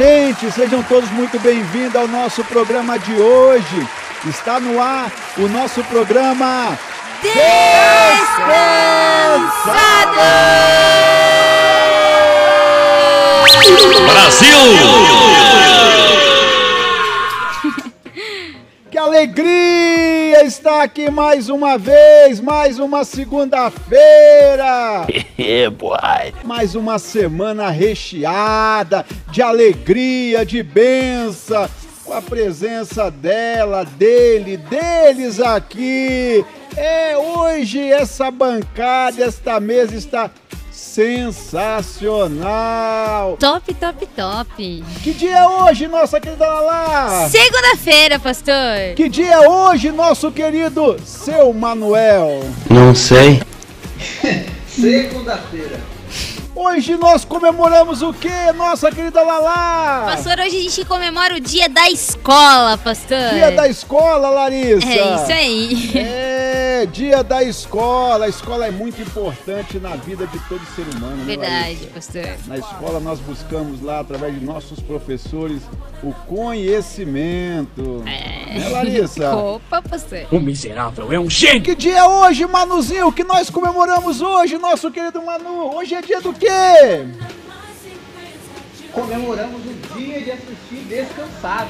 Gente, sejam todos muito bem-vindos ao nosso programa de hoje. Está no ar o nosso programa Que alegria estar aqui mais uma vez, mais uma segunda-feira. Mais uma semana recheada de alegria, de benção, com a presença dela, dele, deles aqui. É, hoje essa bancada, esta mesa está sensacional. Top, top, top. Que dia é hoje, nossa querida Lala? Segunda-feira, pastor. Que dia é hoje, nosso querido seu Manuel? Não sei. Segunda-feira. Hoje nós comemoramos o quê, nossa querida Lala? Pastor, hoje a gente comemora o dia da escola, pastor. Dia da escola, Larissa. É isso aí. É, dia da escola. A escola é muito importante na vida de todo ser humano, né, Verdade, Larissa? pastor. Na escola nós buscamos lá, através de nossos professores, o conhecimento. É. Né, Larissa? Opa, pastor. O miserável é um gênio! Que dia é hoje, Manuzinho? Que nós comemoramos hoje, nosso querido Manu? Hoje é dia do quê? Comemoramos o dia de assistir descansado.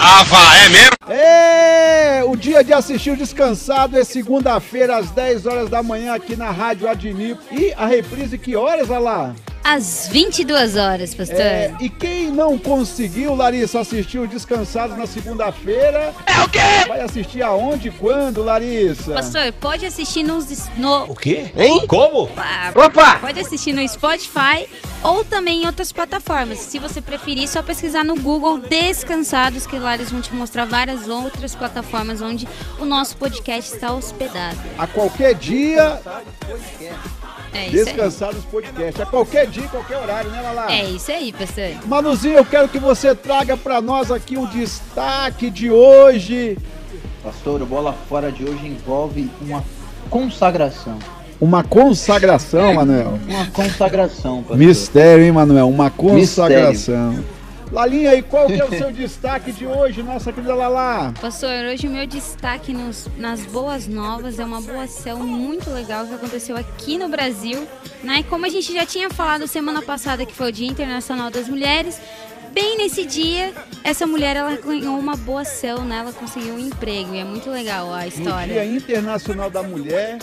É, o dia de assistir o Descansado é segunda-feira, às 10 horas da manhã, aqui na Rádio Adnipo. E a reprise, que horas, olha lá? Às 22 horas, pastor. É, e quem não conseguiu, Larissa, assistir o Descansados na segunda-feira... É o quê? Vai assistir aonde, quando, Larissa? Pastor, pode assistir nos, no, O quê? Hein? Como? ah, Opa! Pode assistir no Spotify ou também em outras plataformas. Se você preferir, só pesquisar no Google Descansados, que lá eles vão te mostrar várias outras plataformas onde o nosso podcast está hospedado. A qualquer dia, É isso aí. Descansados Podcast. A qualquer dia, qualquer horário, né, Lala? É isso aí, pastor. Manuzinho, eu quero que você traga pra nós aqui o destaque de hoje. Pastor, o bola fora de hoje envolve uma consagração. Uma consagração, Manuel. Uma consagração, pastor. Mistério, hein, Manuel? Uma consagração. Lalinha, e qual que é o seu destaque de hoje, nossa querida Lala? Pastor, hoje o meu destaque nos- nas boas novas é uma boa ação muito legal que aconteceu aqui no Brasil. Né? Como a gente já tinha falado semana passada que foi o Dia Internacional das Mulheres, bem nesse dia, essa mulher ela ganhou uma boa ação, né? ela conseguiu um emprego e é muito legal a No Dia história. Internacional da Mulher,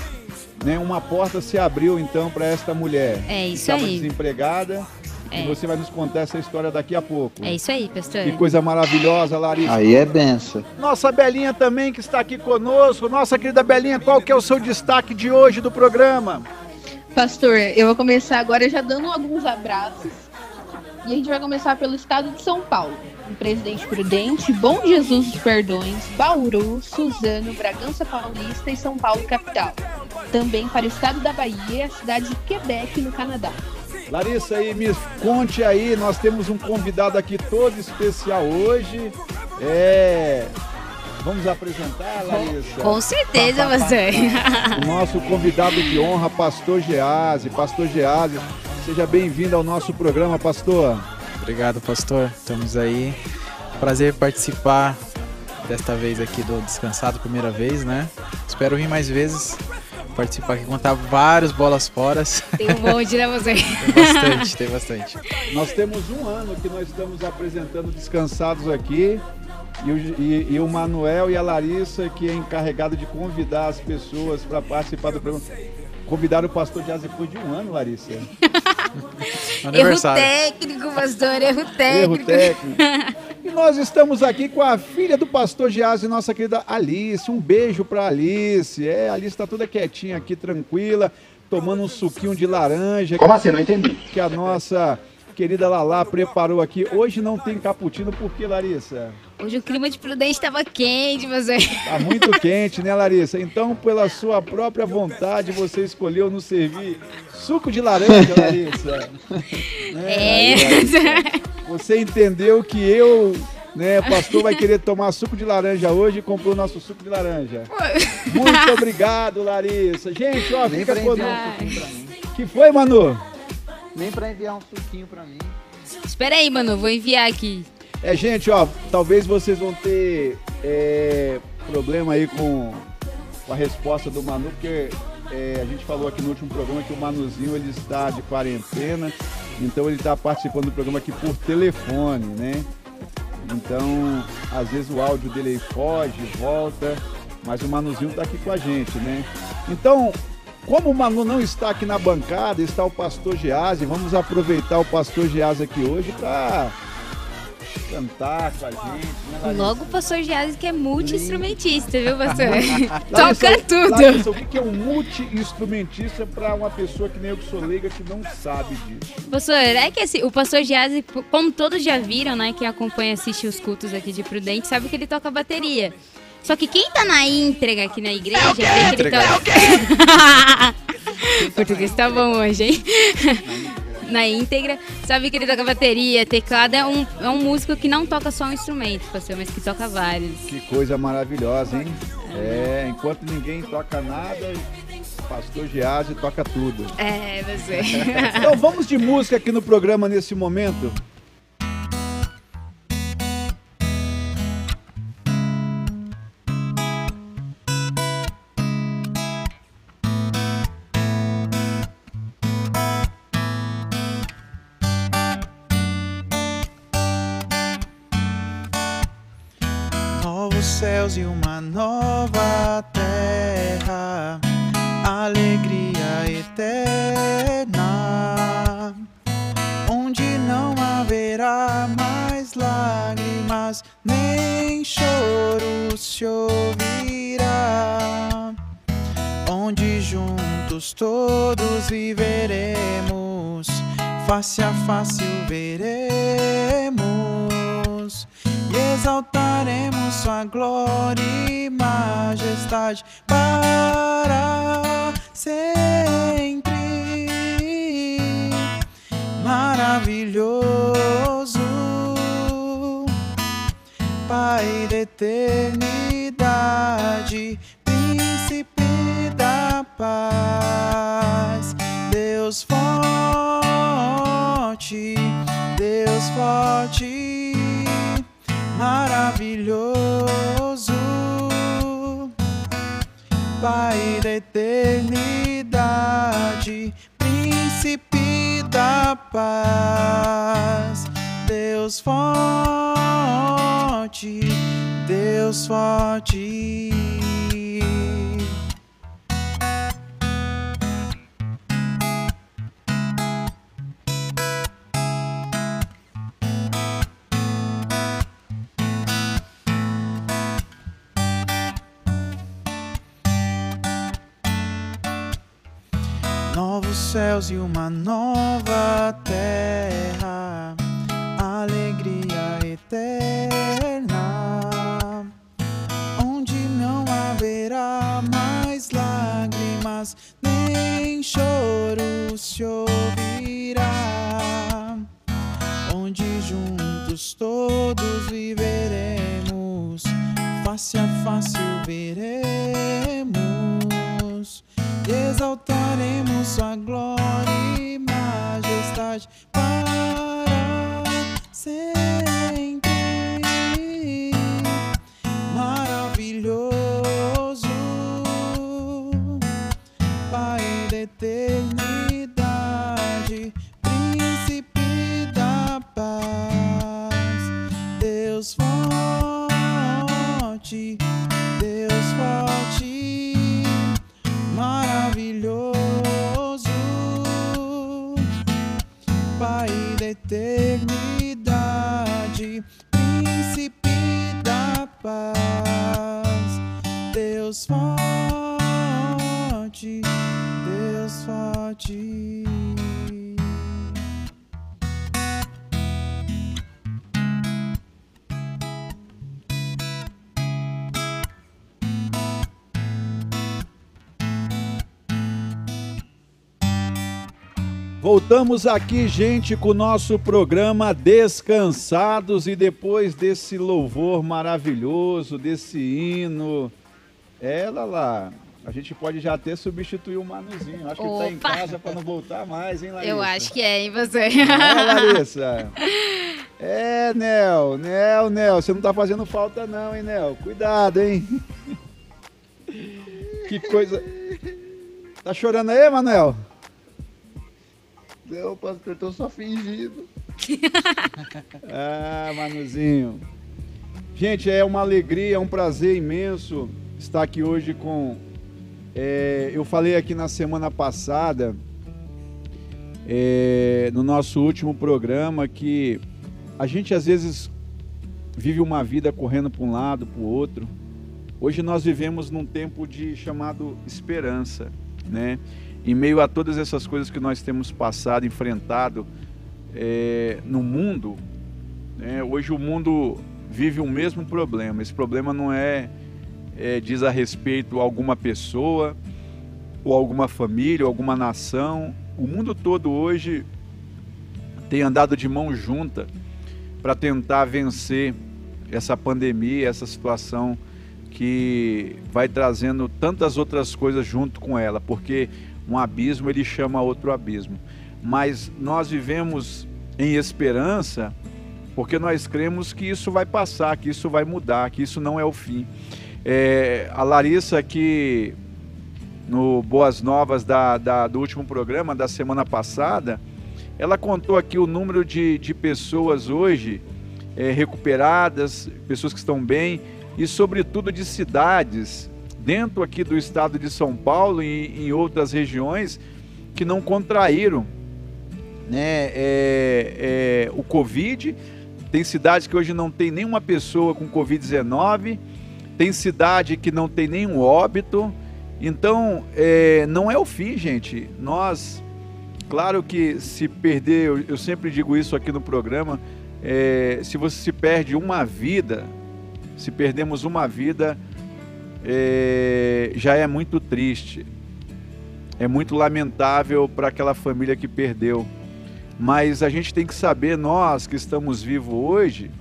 né, uma porta se abriu então para esta mulher. É isso Estava aí. desempregada. É. E você vai nos contar essa história daqui a pouco. É isso aí, pastor. Que coisa maravilhosa, Larissa. Aí é benção. Nossa Belinha também que está aqui conosco. Nossa querida Belinha, qual que é o seu destaque de hoje do programa? Pastor, eu vou começar agora já dando alguns abraços. E a gente vai começar pelo estado de São Paulo. Em Presidente Prudente, Bom Jesus dos Perdões, Bauru, Suzano, Bragança Paulista e São Paulo capital. Também para o estado da Bahia, a cidade de Quebec, no Canadá. Larissa, aí me conte aí, nós temos um convidado aqui todo especial hoje. É. Vamos apresentar, Larissa? Com certeza, pastor. O nosso convidado de honra, Pastor Gease. Pastor Gease, seja bem-vindo ao nosso programa, Pastor. Obrigado, pastor. Estamos aí. Prazer participar desta vez aqui do Descansado, primeira vez, né? Espero vir mais vezes. Participar aqui, contar vários bolas fora. Tem um monte, né, pastor? Tem bastante, tem bastante. Nós temos um ano que nós estamos apresentando Descansados aqui. E o, e- e o Manuel e a Larissa, que é encarregado de convidar as pessoas para participar do programa. Convidaram o pastor Jazz depois de um ano, Larissa. Erro técnico, pastor, erro Erro técnico. E nós estamos aqui com a filha do pastor Gease, nossa querida Alice. Um beijo para Alice. É, a Alice está toda quietinha aqui, tranquila, tomando um suquinho de laranja. Como assim? Não entendi. Que a nossa querida Lala preparou aqui. Hoje não tem cappuccino, por que, Larissa? Hoje o clima de Prudente estava quente, pastor. Tá muito quente, né, Larissa? Então, pela sua própria vontade, você escolheu nos servir suco de laranja, Larissa. Né? É. Aí, Larissa, Você entendeu que eu, né, pastor, vai querer tomar suco de laranja hoje e comprou nosso suco de laranja. Muito obrigado, Larissa. Gente, ó, Nem fica conosco. um suquinho pra mim. Que foi, Manu? Nem pra enviar um suquinho pra mim. Espera aí, mano, vou enviar aqui. É, gente, ó, talvez vocês vão ter é, problema aí com, com a resposta do Manu, porque é, a gente falou aqui no último programa que o Manuzinho ele está de quarentena, então ele está participando do programa aqui por telefone, né? Então, às vezes o áudio dele aí foge, volta, mas o Manuzinho está aqui com a gente, né? Então, como o Manu não está aqui na bancada, está o pastor Geazi, vamos aproveitar o pastor Geazi aqui hoje para cantar com a gente. Né, Logo o pastor Geazi que é multi-instrumentista, viu, pastor? Larissa, Toca tudo. Larissa, o que que é um multi-instrumentista para uma pessoa que nem eu que sou leiga que não sabe disso? Pastor, é que assim, o pastor Geazi, como todos já viram, né, quem acompanha e assiste os cultos aqui de Prudente, sabe que ele toca bateria. Só que quem tá na entrega aqui na igreja, vê que ele toca... Português tá bom hoje, hein? na íntegra, sabe que ele toca bateria, teclado, é um, é um músico que não toca só um instrumento, pastor, mas que toca vários. Que coisa maravilhosa, hein? É, enquanto ninguém toca nada, o pastor Geazi toca tudo. É, você. Então vamos de música aqui no programa nesse momento. Se ouvirá, onde juntos todos viveremos, face a face o veremos. E exaltaremos sua glória e majestade para sempre. Maravilhoso, Pai da eternidade, Príncipe da paz, Deus forte, Deus forte maravilhoso, Pai da eternidade, Príncipe da paz, Deus forte, Deus forte. Novos céus e uma nova terra, ouvirá, onde juntos todos viveremos, face a face o veremos exaltaremos sua glória e majestade para sempre. Forte. Voltamos aqui, gente, com o nosso programa Descansados e depois desse louvor maravilhoso, desse hino. Ela lá, A gente pode já até substituir o Manuzinho. Acho que ele tá em casa para não voltar mais, hein, Larissa? Eu acho que é, hein, você? É, Larissa? É, Nel, Nel, Nel, você não tá fazendo falta não, hein, Nel? Cuidado, hein? Que coisa... Tá chorando aí, Manuel? Não, pastor, tô só fingindo. Ah, Manuzinho. Gente, é uma alegria, é um prazer imenso estar aqui hoje com. É, eu falei aqui na semana passada, é, no nosso último programa, que a gente às vezes vive uma vida correndo para um lado, para o outro. Hoje nós vivemos num tempo de chamado esperança, né? Em meio a todas essas coisas que nós temos passado, enfrentado é, no mundo, né? hoje o mundo vive o mesmo problema. Esse problema não é, é, diz a respeito a alguma pessoa, ou alguma família, ou alguma nação. O mundo todo hoje tem andado de mão junta para tentar vencer essa pandemia, essa situação que vai trazendo tantas outras coisas junto com ela, porque um abismo ele chama outro abismo. Mas nós vivemos em esperança porque nós cremos que isso vai passar, que isso vai mudar, que isso não é o fim. É, a Larissa aqui no Boas Novas da, da- do último programa da semana passada, ela contou aqui o número de, de pessoas hoje é, recuperadas, pessoas que estão bem, e sobretudo de cidades dentro aqui do estado de São Paulo e em outras regiões que não contraíram né, é, é, o Covid. Tem cidades que hoje não tem nenhuma pessoa com Covid-19, tem cidade que não tem nenhum óbito. Então, é, não é o fim, gente. Nós, claro que se perder, eu, eu sempre digo isso aqui no programa, é, se você se perde uma vida, se perdemos uma vida, é, já é muito triste. É muito lamentável para aquela família que perdeu. Mas a gente tem que saber, nós que estamos vivos hoje,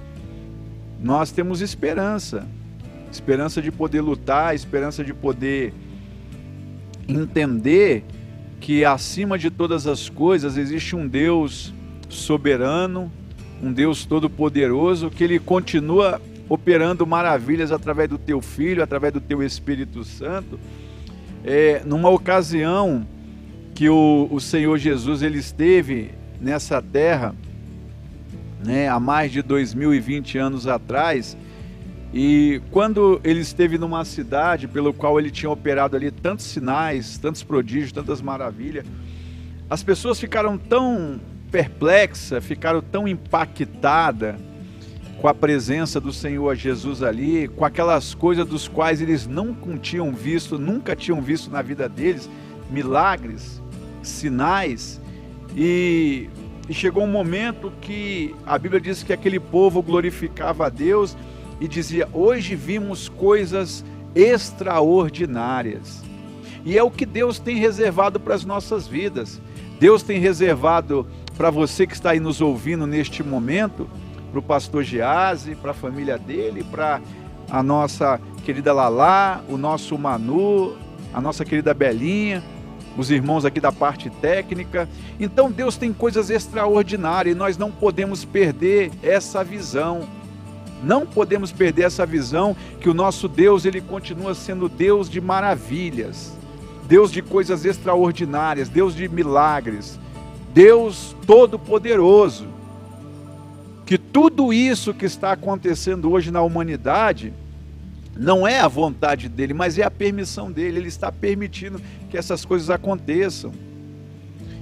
nós temos esperança. Esperança de poder lutar, esperança de poder entender que acima de todas as coisas existe um Deus soberano, um Deus todo-poderoso, que ele continua operando maravilhas através do teu filho, através do teu Espírito Santo. É, numa ocasião que o, o Senhor Jesus ele esteve nessa terra, né, há mais de 2020 anos atrás, e quando ele esteve numa cidade pelo qual ele tinha operado ali tantos sinais, tantos prodígios, tantas maravilhas, as pessoas ficaram tão perplexas, ficaram tão impactadas com a presença do Senhor Jesus ali, com aquelas coisas dos quais eles não tinham visto, nunca tinham visto na vida deles, milagres, sinais, e, e chegou um momento que a Bíblia diz que aquele povo glorificava a Deus e dizia: Hoje vimos coisas extraordinárias. E é o que Deus tem reservado para as nossas vidas. Deus tem reservado para você que está aí nos ouvindo neste momento, para o pastor Gease, para a família dele, para a nossa querida Lalá, o nosso Manu, a nossa querida Belinha, os irmãos aqui da parte técnica. Então Deus tem coisas extraordinárias e nós não podemos perder essa visão. Não podemos perder essa visão que o nosso Deus, ele continua sendo Deus de maravilhas, Deus de coisas extraordinárias, Deus de milagres, Deus todo-poderoso. Que tudo isso que está acontecendo hoje na humanidade não é a vontade dele, mas é a permissão dele. Ele está permitindo que essas coisas aconteçam.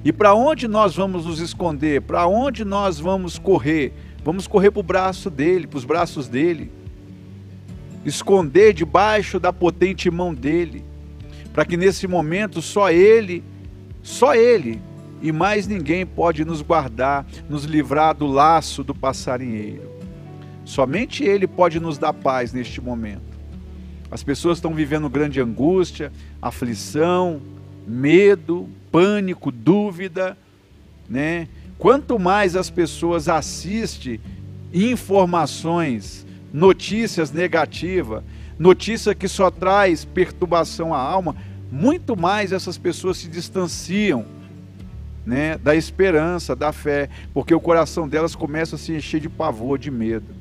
E para onde nós vamos nos esconder? Para onde nós vamos correr? Vamos correr para o braço dele, para os braços dele. Esconder debaixo da potente mão dele. Para que nesse momento só ele, só ele e mais ninguém pode nos guardar, nos livrar do laço do passarinheiro. Somente ele pode nos dar paz neste momento. As pessoas estão vivendo grande angústia, aflição, medo, pânico, dúvida, né? Quanto mais as pessoas assistem informações, notícias negativas, notícia que só traz perturbação à alma, muito mais essas pessoas se distanciam né, da esperança, da fé, porque o coração delas começa a se encher de pavor, de medo.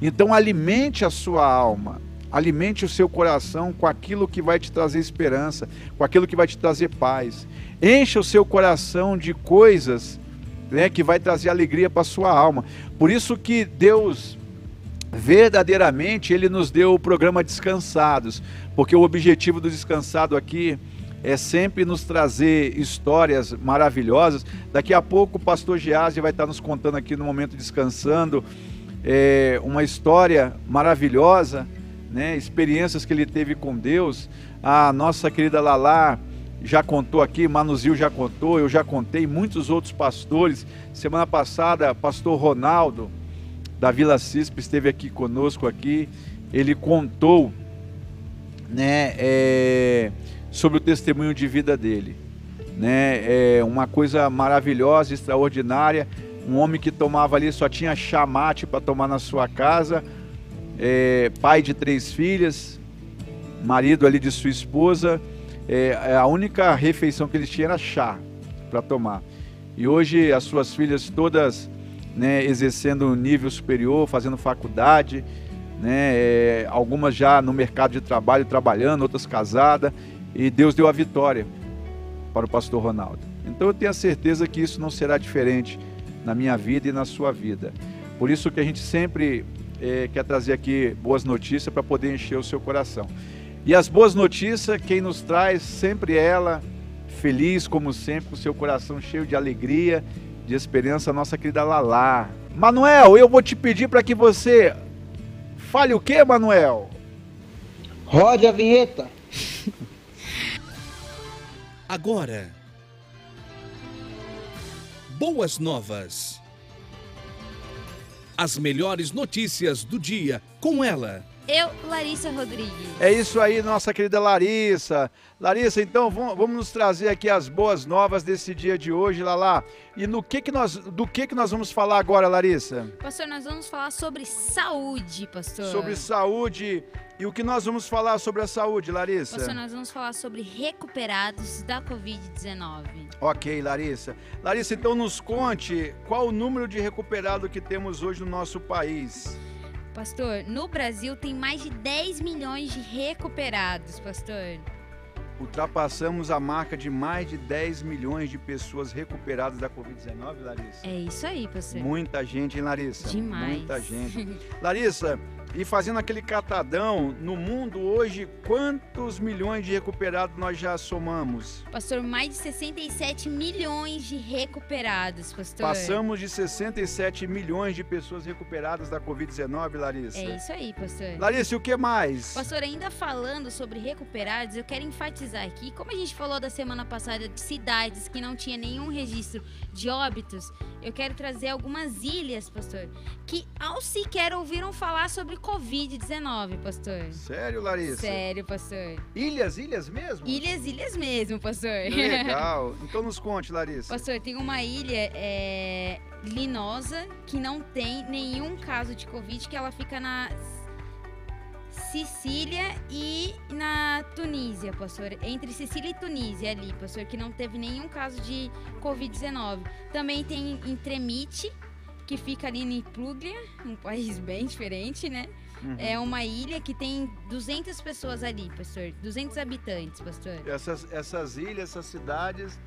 Então alimente a sua alma, alimente o seu coração com aquilo que vai te trazer esperança, com aquilo que vai te trazer paz. Encha o seu coração de coisas né, que vai trazer alegria para sua alma. Por isso que Deus verdadeiramente ele nos deu o programa Descansados, porque o objetivo do descansado aqui é sempre nos trazer histórias maravilhosas. Daqui a pouco o pastor Geazi vai estar nos contando aqui no momento descansando é, uma história maravilhosa, né? experiências que ele teve com Deus. A nossa querida Lalá já contou aqui, Manuzil já contou, eu já contei, muitos outros pastores. Semana passada, pastor Ronaldo, da Vila Cispa, esteve aqui conosco aqui. Ele contou né, é, sobre o testemunho de vida dele. Né? É uma coisa maravilhosa, extraordinária. Um homem que tomava ali, só tinha chamate para tomar na sua casa, é, pai de três filhas, marido ali de sua esposa. É, a única refeição que eles tinham era chá para tomar. E hoje as suas filhas todas né, exercendo um nível superior, fazendo faculdade, né, é, algumas já no mercado de trabalho trabalhando, outras casadas, e Deus deu a vitória para o pastor Ronaldo. Então eu tenho a certeza que isso não será diferente na minha vida e na sua vida. Por isso que a gente sempre é, quer trazer aqui boas notícias para poder encher o seu coração. E as boas notícias, quem nos traz sempre é ela, feliz como sempre, com seu coração cheio de alegria de esperança, nossa querida Lalá. Manuel, eu vou te pedir para que você fale o que, Manuel? Rode a vinheta. Agora. Boas novas. As melhores notícias do dia com ela. Eu, Larissa Rodrigues. É isso aí, nossa querida Larissa. Larissa, então vamos nos trazer aqui as boas novas desse dia de hoje, Lala. E no que que nós, do que que nós vamos falar agora, Larissa? Pastor, nós vamos falar sobre saúde, pastor. Sobre saúde. E o que nós vamos falar sobre a saúde, Larissa? Pastor, nós vamos falar sobre recuperados da Covid-19. Ok, Larissa. Larissa, então nos conte qual o número de recuperado que temos hoje no nosso país. Pastor, no Brasil tem mais de 10 milhões de recuperados, pastor. Ultrapassamos a marca de mais de 10 milhões de pessoas recuperadas da Covid-19, Larissa. É isso aí, pastor. Muita gente, hein, Larissa? Demais. Muita gente. Larissa, e fazendo aquele catadão, no mundo hoje, quantos milhões de recuperados nós já somamos? Pastor, mais de 67 milhões de recuperados, pastor. Passamos de 67 milhões de pessoas recuperadas da Covid-19, Larissa. É isso aí, pastor. Larissa, e o que mais? Pastor, ainda falando sobre recuperados, eu quero enfatizar aqui, como a gente falou da semana passada de cidades que não tinha nenhum registro de óbitos, eu quero trazer algumas ilhas, pastor, que ao sequer ouviram falar sobre Covid-19, pastor. Sério, Larissa? Sério, pastor. Ilhas, ilhas mesmo? Ilhas, ilhas mesmo, pastor. Que legal. Então nos conte, Larissa. Pastor, tem uma ilha é, linosa que não tem nenhum caso de Covid, que ela fica na Sicília e na Tunísia, pastor. Entre Sicília e Tunísia ali, pastor, que não teve nenhum caso de Covid-19. Também tem em Tremite, que fica ali em Puglia, um país bem diferente, né? Uhum. É uma ilha que tem 200 pessoas ali, pastor. 200 habitantes, pastor. Essas, essas ilhas, essas cidades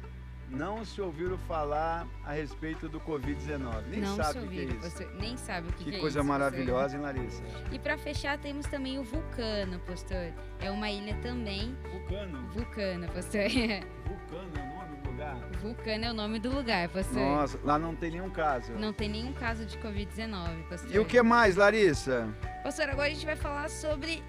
não se ouviram falar a respeito do Covid-19. Nem não sabe se o que é ouviram, isso. pastor. Nem sabe o que, Que que é coisa isso, pastor. maravilhosa, hein, Larissa? E para fechar, temos também o Vulcano, pastor. É uma ilha também. Vulcano. Vulcano, pastor. Vulcano Vulcano é o nome do lugar, pastor. Nossa, lá não tem nenhum caso. Não tem nenhum caso de Covid-19, pastor. E o que mais, Larissa? Pastor, agora a gente vai falar sobre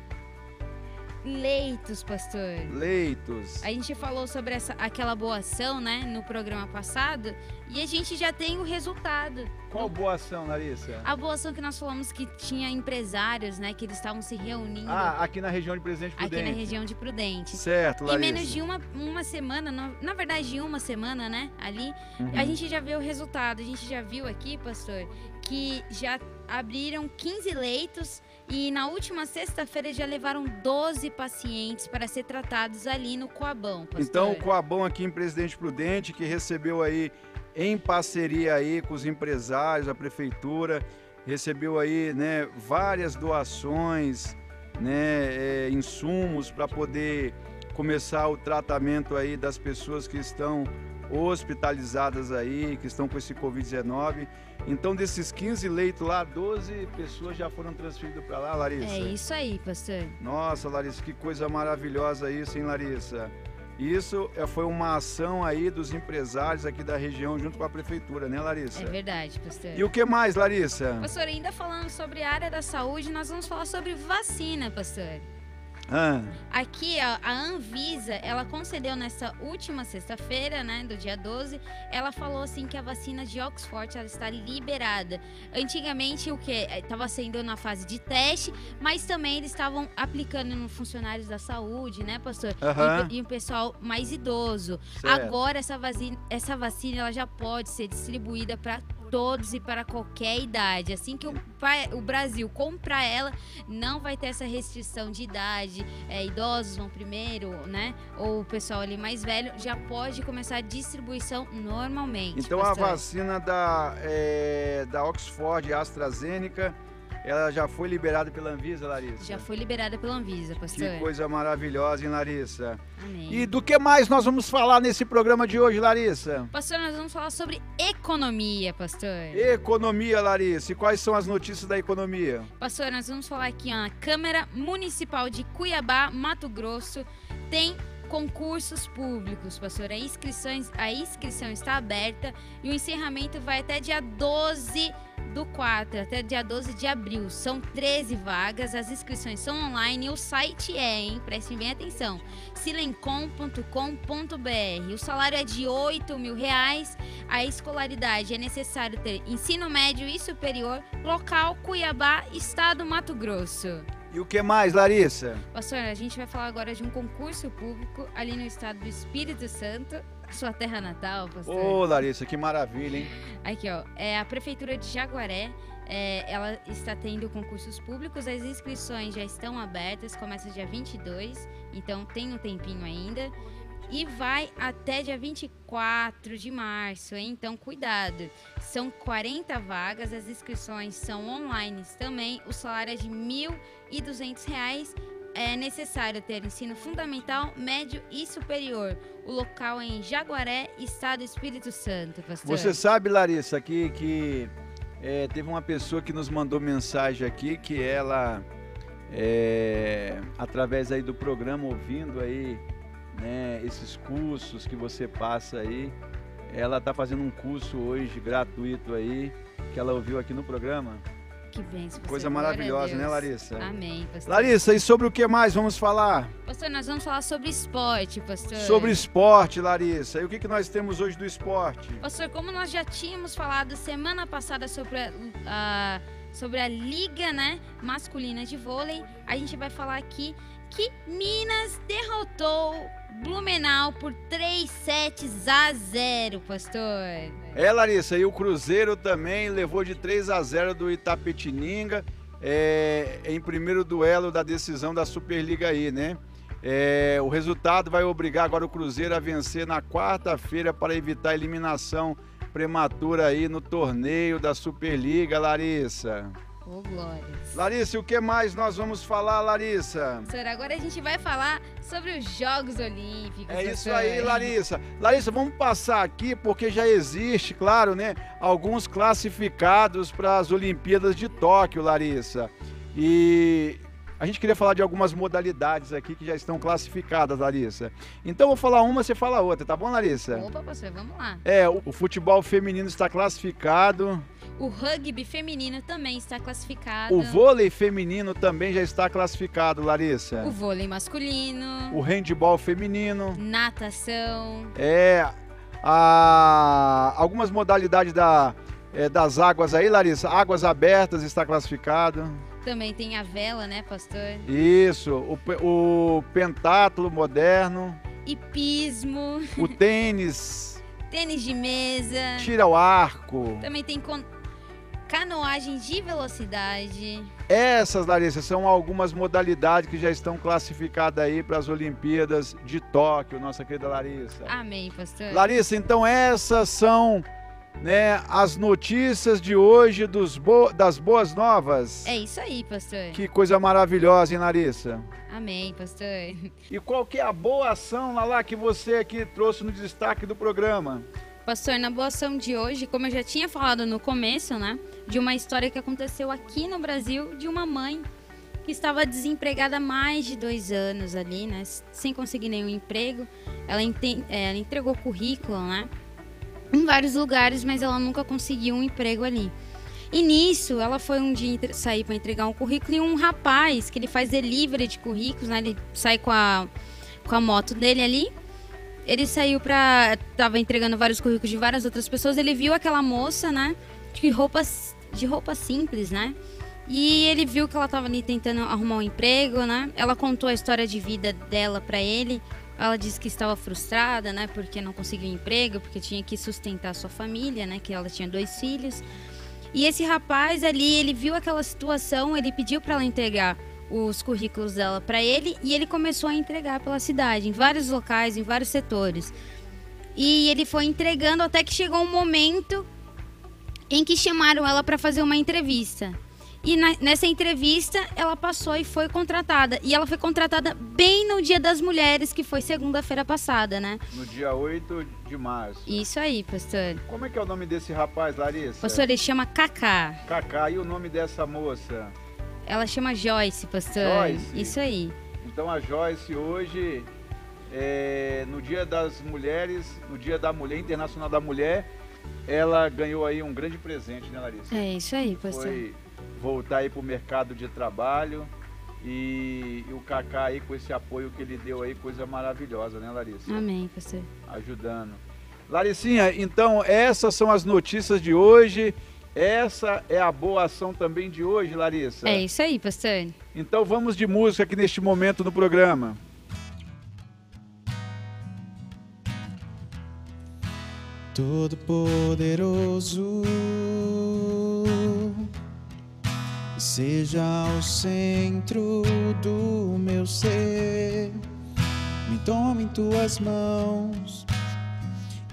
leitos, pastor. Leitos. A gente falou sobre essa, aquela boa ação, né, no programa passado, e a gente já tem o resultado. Qual boa ação, Larissa? A boa ação que nós falamos que tinha empresários, né? Que eles estavam se reunindo Ah, aqui na região de Presidente aqui Prudente. na região de Prudente. Certo, Em Larissa. menos de uma, uma semana, na, verdade, uma semana, né? Ali, Uhum. a gente já viu o resultado. A gente já viu aqui, pastor, que já abriram 15 leitos e na última sexta-feira já levaram 12 pacientes para ser tratados ali no Coabão, pastor. Então, o Coabão aqui em Presidente Prudente, que recebeu aí em parceria aí com os empresários, a prefeitura, recebeu aí, né, várias doações, né, é, insumos para poder começar o tratamento aí das pessoas que estão hospitalizadas aí, que estão com esse Covid-19. Então, desses 15 leitos lá, 12 pessoas já foram transferidas para lá, Larissa. É isso aí, pastor. Nossa, Larissa, que coisa maravilhosa isso, hein, Larissa? Isso é, foi uma ação aí dos empresários aqui da região junto com a prefeitura, né, Larissa? É verdade, pastor. E o que mais, Larissa? Pastor, ainda falando sobre a área da saúde, nós vamos falar sobre vacina, pastor. Ah, Aqui, ó, a Anvisa, ela concedeu nessa última sexta-feira, né, do dia 12, ela falou assim que a vacina de Oxford ela está liberada. Antigamente, o que estava sendo na fase de teste, mas também eles estavam aplicando no funcionários da saúde, né, pastor? Aham. E, e o pessoal mais idoso. Certo. Agora essa vacina, essa vacina ela já pode ser distribuída para todos e para qualquer idade. Assim que o, o Brasil comprar ela, não vai ter essa restrição de idade. É, idosos vão primeiro, né? Ou o pessoal ali mais velho já pode começar a distribuição normalmente. então a pastor. vacina da, é, da Oxford AstraZeneca, ela já foi liberada pela Anvisa, Larissa? já foi liberada pela Anvisa, pastor. Que coisa maravilhosa, hein, Larissa? Amém. E do que mais nós vamos falar nesse programa de hoje, Larissa? Pastor, nós vamos falar sobre economia, pastor. Economia, Larissa. E quais são as notícias da economia? Pastor, nós vamos falar aqui, ó, a Câmara Municipal de Cuiabá, Mato Grosso, tem concursos públicos, pastor. A, inscrições, a inscrição está aberta e o encerramento vai até dia 12 do 4, até dia 12 de abril. São 13 vagas, as inscrições são online e o site é, hein? Prestem bem atenção, silencom.com.br. O salário é de 8 mil reais, a escolaridade é necessário ter ensino médio e superior, local Cuiabá, estado Mato Grosso. E o que mais, Larissa? Pastor, a gente vai falar agora de um concurso público ali no estado do Espírito Santo, sua terra natal, pastor. Ô, Larissa, que maravilha, hein? Aqui, ó, é a prefeitura de Jaguaré. é, ela está tendo concursos públicos, as inscrições já estão abertas, começa dia 22, então tem um tempinho ainda. E vai até dia 24 de março, hein? Então cuidado. São 40 vagas, as inscrições são online também. O salário é de 1.200 reais. É necessário ter ensino fundamental, médio e superior. O local é em Jaguaré, Estado do Espírito Santo, pastor. Você sabe, Larissa, que, que é, teve uma pessoa que nos mandou mensagem aqui que ela, é, através aí do programa, ouvindo aí né, esses cursos que você passa aí, ela está fazendo um curso hoje gratuito aí, que ela ouviu aqui no programa. Que pastor. Coisa a maravilhosa, né. Larissa? Amém, pastor. Larissa, e sobre o que mais vamos falar? Pastor, nós vamos falar sobre esporte, pastor. Sobre esporte, Larissa. E o que, que nós temos hoje do esporte? Pastor, como nós já tínhamos falado semana passada sobre a, a- sobre a liga, né, masculina de vôlei, a gente vai falar aqui que Minas derrotou Blumenau por 3 sets a 0, pastor. É, Larissa, e o Cruzeiro também levou de 3 a 0 do Itapetininga é, em primeiro duelo da decisão da Superliga aí, né? É, o resultado vai obrigar agora o Cruzeiro a vencer na quarta-feira para evitar a eliminação prematura aí no torneio da Superliga, Larissa. Ô, glórias. Larissa, e o que mais nós vamos falar, Larissa? Pastor, agora a gente vai falar sobre os Jogos Olímpicos. É isso pastor. aí, Larissa. Larissa, vamos passar aqui porque já existe, claro, né, alguns classificados para as Olimpíadas de Tóquio, Larissa. E a gente queria falar de algumas modalidades aqui que já estão classificadas, Larissa. Então eu vou falar uma, você fala outra, tá bom, Larissa? Opa, pastor, vamos lá. É, o, o futebol feminino está classificado, O rugby feminino também está classificado. o vôlei feminino também já está classificado, Larissa. O vôlei masculino. O handball feminino. Natação. É, a, algumas modalidades da, é, das águas aí, Larissa. Águas abertas está classificado. Também tem a vela, né, pastor? Isso, o, o pentátulo moderno, Hipismo, o tênis, tênis de mesa. tira o arco. Também tem con- canoagem de velocidade. Essas, Larissa, são algumas modalidades que já estão classificadas aí para as Olimpíadas de Tóquio, nossa querida Larissa. Amém, pastor. Larissa, então essas são né, as notícias de hoje dos bo- das boas novas. É isso aí, pastor. Que coisa maravilhosa, hein, Larissa? Amém, pastor. E qual que é a boa ação lá, lá que você aqui trouxe no destaque do programa? Pastor, na boa ação de hoje, como eu já tinha falado no começo, né? De uma história que aconteceu aqui no Brasil de uma mãe que estava desempregada há mais de dois anos ali, né? Sem conseguir nenhum emprego. Ela, é, ela entregou currículo, né? Em vários lugares, mas ela nunca conseguiu um emprego ali. E nisso, ela foi um dia sair para entregar um currículo e um rapaz que ele faz delivery de currículos, né? Ele sai com a, com a moto dele ali ele saiu pra. tava entregando vários currículos de várias outras pessoas. Ele viu aquela moça, né? De roupas, de roupa simples, né? E ele viu que ela tava ali tentando arrumar um emprego, né? Ela contou a história de vida dela pra ele. Ela disse que estava frustrada, né? Porque não conseguiu emprego, porque tinha que sustentar sua família, né? Que ela tinha dois filhos. E esse rapaz ali, ele viu aquela situação, ele pediu pra ela entregar os currículos dela pra ele e ele começou a entregar pela cidade, em vários locais, em vários setores. E ele foi entregando até que chegou um momento em que chamaram ela para fazer uma entrevista. E na- nessa entrevista ela passou e foi contratada. E ela foi contratada bem no Dia das Mulheres, que foi segunda-feira passada, né? No dia 8 de março. Isso aí, pastor. Como é que é o nome desse rapaz, Larissa? Pastor, ele chama Cacá. Cacá, e o nome dessa moça? Ela chama Joyce, pastor. Joyce? Isso aí. Então a Joyce hoje, é, no Dia das Mulheres, no Dia da Mulher, Internacional da Mulher, ela ganhou aí um grande presente, né, Larissa? É isso aí, pastor. Foi voltar aí para o mercado de trabalho e, e o Kaká aí com esse apoio que ele deu aí, coisa maravilhosa, né, Larissa? Amém, pastor. Ajudando. Laricinha, então essas são as notícias de hoje. Essa é a boa ação também de hoje, Larissa. É isso aí, pastor. Então vamos de música aqui neste momento no programa. Todo-Poderoso, seja o centro do meu ser. Me toma em tuas mãos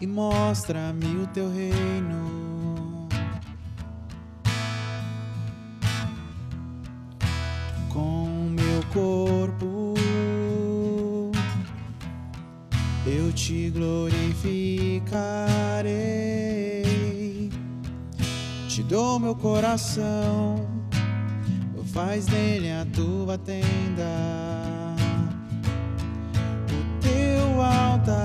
e mostra-me o teu reino. Com meu corpo eu te glorificarei. Te dou meu coração, faz nele a tua tenda, o teu altar,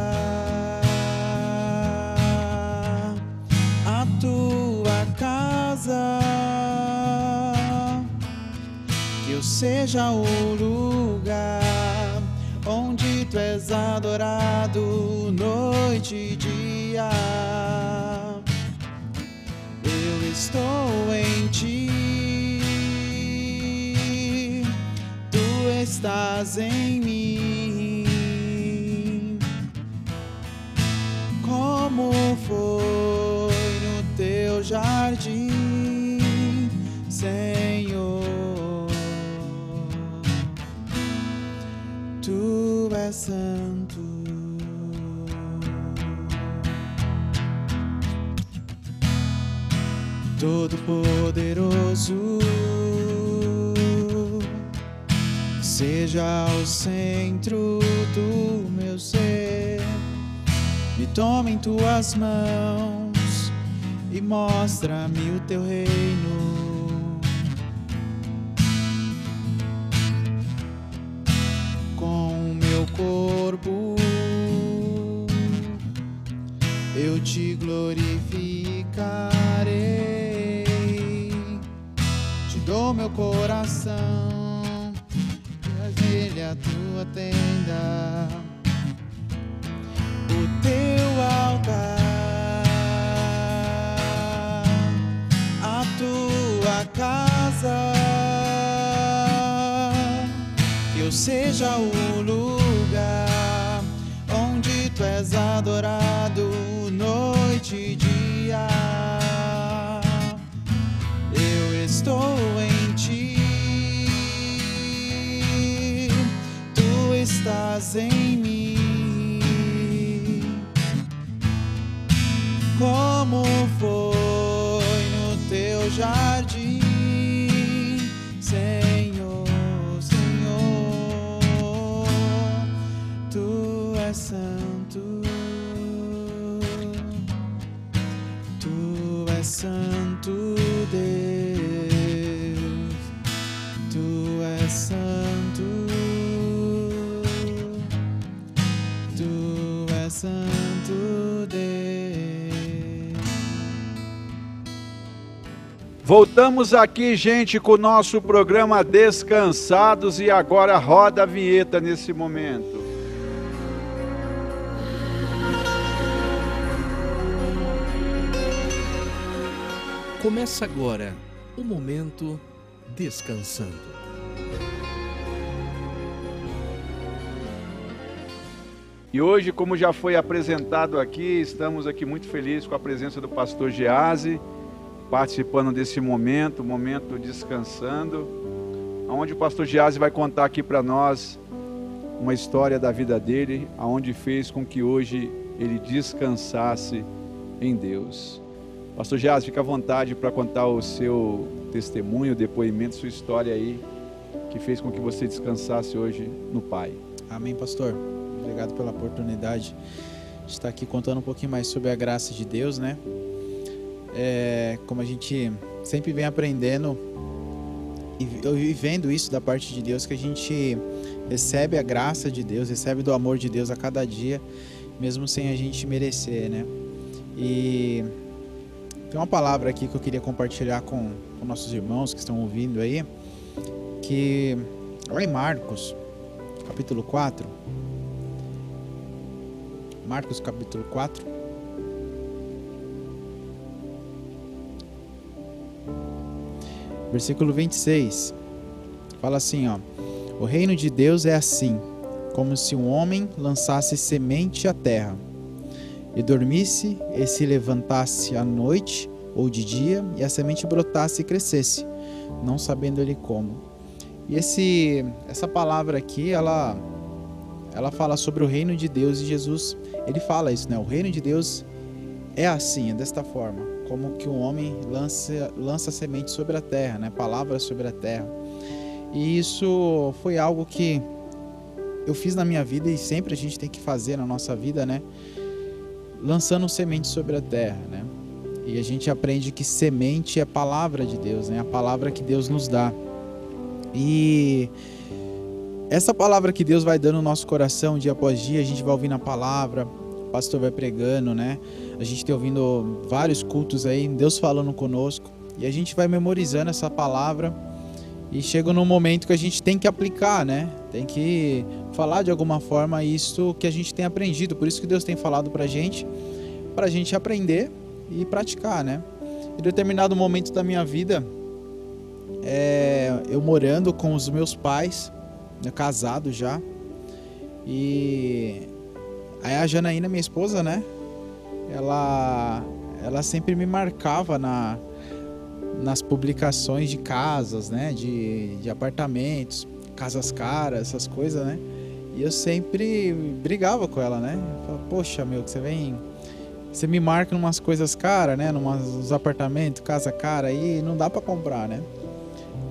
a tua casa. Que eu seja o lugar onde tu és adorado noite e dia. Eu estou em ti, estás em mim. Como foi no teu jardim, Senhor. Tu és santo. Todo-Poderoso, seja o centro do meu ser. Me toma em tuas mãos e mostra-me o teu reino. com meu corpo eu te glorificarei, te dou meu coração, a tua tenda, o teu altar, a tua casa. que Eu seja o lugar onde tu és adorado noite e dia. Eu estou em estás em mim. Como foi Voltamos aqui, gente, com o nosso programa Descansados e agora roda a vinheta nesse momento. Começa agora o momento descansando. E hoje, como já foi apresentado aqui, estamos aqui muito felizes com a presença do pastor Gease, participando desse momento, momento descansando, onde o pastor Gease vai contar aqui para nós uma história da vida dele, aonde fez com que hoje ele descansasse em Deus. Pastor Gease, fica à vontade para contar o seu testemunho, depoimento, sua história aí, que fez com que você descansasse hoje no Pai. Amém, pastor. Obrigado pela oportunidade de estar aqui contando um pouquinho mais sobre a graça de Deus, né? É, como a gente sempre vem aprendendo e vendo isso da parte de Deus, que a gente recebe a graça de Deus, recebe do amor de Deus a cada dia, mesmo sem a gente merecer, né? E tem uma palavra aqui que eu queria compartilhar com, com nossos irmãos que estão ouvindo aí, que lá em Marcos, capítulo 4, Marcos capítulo 4. Versículo 26. Fala assim, ó: O reino de Deus é assim, como se um homem lançasse semente à terra, e dormisse e se levantasse à noite ou de dia, e a semente brotasse e crescesse, não sabendo ele como. E esse essa palavra aqui, ela ela fala sobre o reino de Deus e Jesus, ele fala isso, né? O reino de Deus é assim, é desta forma, como que um homem lança lança semente sobre a terra, né? Palavras sobre a terra. E isso foi algo que eu fiz na minha vida e sempre a gente tem que fazer na nossa vida, né? Lançando semente sobre a terra, né? E a gente aprende que semente é palavra de Deus, né? A palavra que Deus nos dá. E essa palavra que Deus vai dando no nosso coração dia após dia, a gente vai ouvindo a palavra, pastor vai pregando, né? A gente tem ouvindo vários cultos aí, Deus falando conosco, e a gente vai memorizando essa palavra e chega num momento que a gente tem que aplicar, né? Tem que falar de alguma forma isso que a gente tem aprendido, por isso que Deus tem falado pra gente, pra gente aprender e praticar, né? Em determinado momento da minha vida, é, eu morando com os meus pais, né, casado já. E aí a Janaína, minha esposa, né? Ela ela sempre me marcava na nas publicações de casas, né, de, de apartamentos, casas caras, essas coisas, né? E eu sempre brigava com ela, né? Falava, Poxa, meu, que você vem você me marca umas coisas caras, né? Nos apartamentos, casa cara aí, não dá pra comprar, né?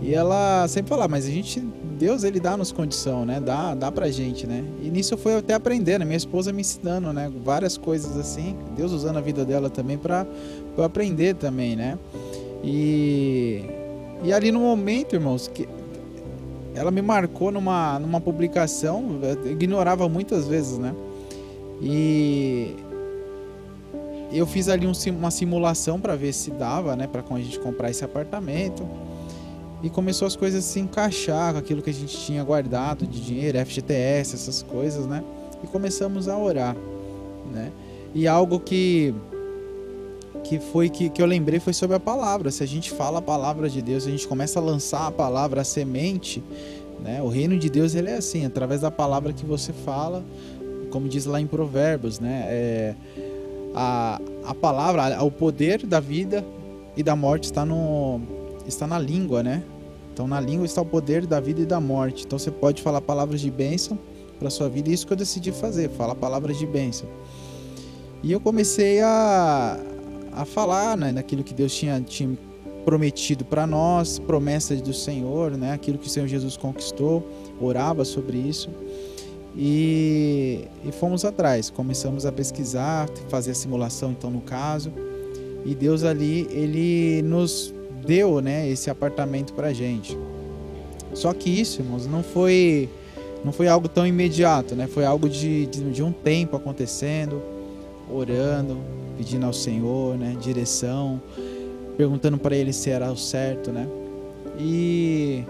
E ela sempre falava, mas a gente, Deus ele dá nos condição, né? Dá, dá pra gente, né? E nisso eu fui até aprendendo, minha esposa me ensinando, né? Várias coisas assim, Deus usando a vida dela também eu aprender também, né? E, e ali no momento, irmãos, que ela me marcou numa, numa publicação, eu ignorava muitas vezes, né? E eu fiz ali um uma simulação para ver se dava, né, para a gente comprar esse apartamento. E começou as coisas a se encaixar com aquilo que a gente tinha guardado de dinheiro, FGTS, essas coisas, né? E começamos a orar, né? E algo que que foi que, que eu lembrei foi sobre a palavra. Se a gente fala a palavra de Deus, a gente começa a lançar a palavra, a semente, Né? O reino de Deus ele é assim, através da palavra que você fala, como diz lá em Provérbios, né? É, a, a palavra, o poder da vida e da morte está no está na língua, né? Então na língua está o poder da vida e da morte. Então você pode falar palavras de bênção para sua vida. E isso que eu decidi fazer, falar palavras de bênção. E eu comecei a, a falar, né, naquilo que Deus tinha, tinha prometido para nós, promessas do Senhor, né? Aquilo que o Senhor Jesus conquistou, orava sobre isso. E, e fomos atrás, começamos a pesquisar, fazer a simulação então no caso. E Deus ali, ele nos deu, né, esse apartamento pra gente. Só que isso, irmãos, não foi não foi algo tão imediato, né? Foi algo de, de, de um tempo acontecendo, orando, pedindo ao Senhor, né, direção perguntando para ele se era o certo, né? E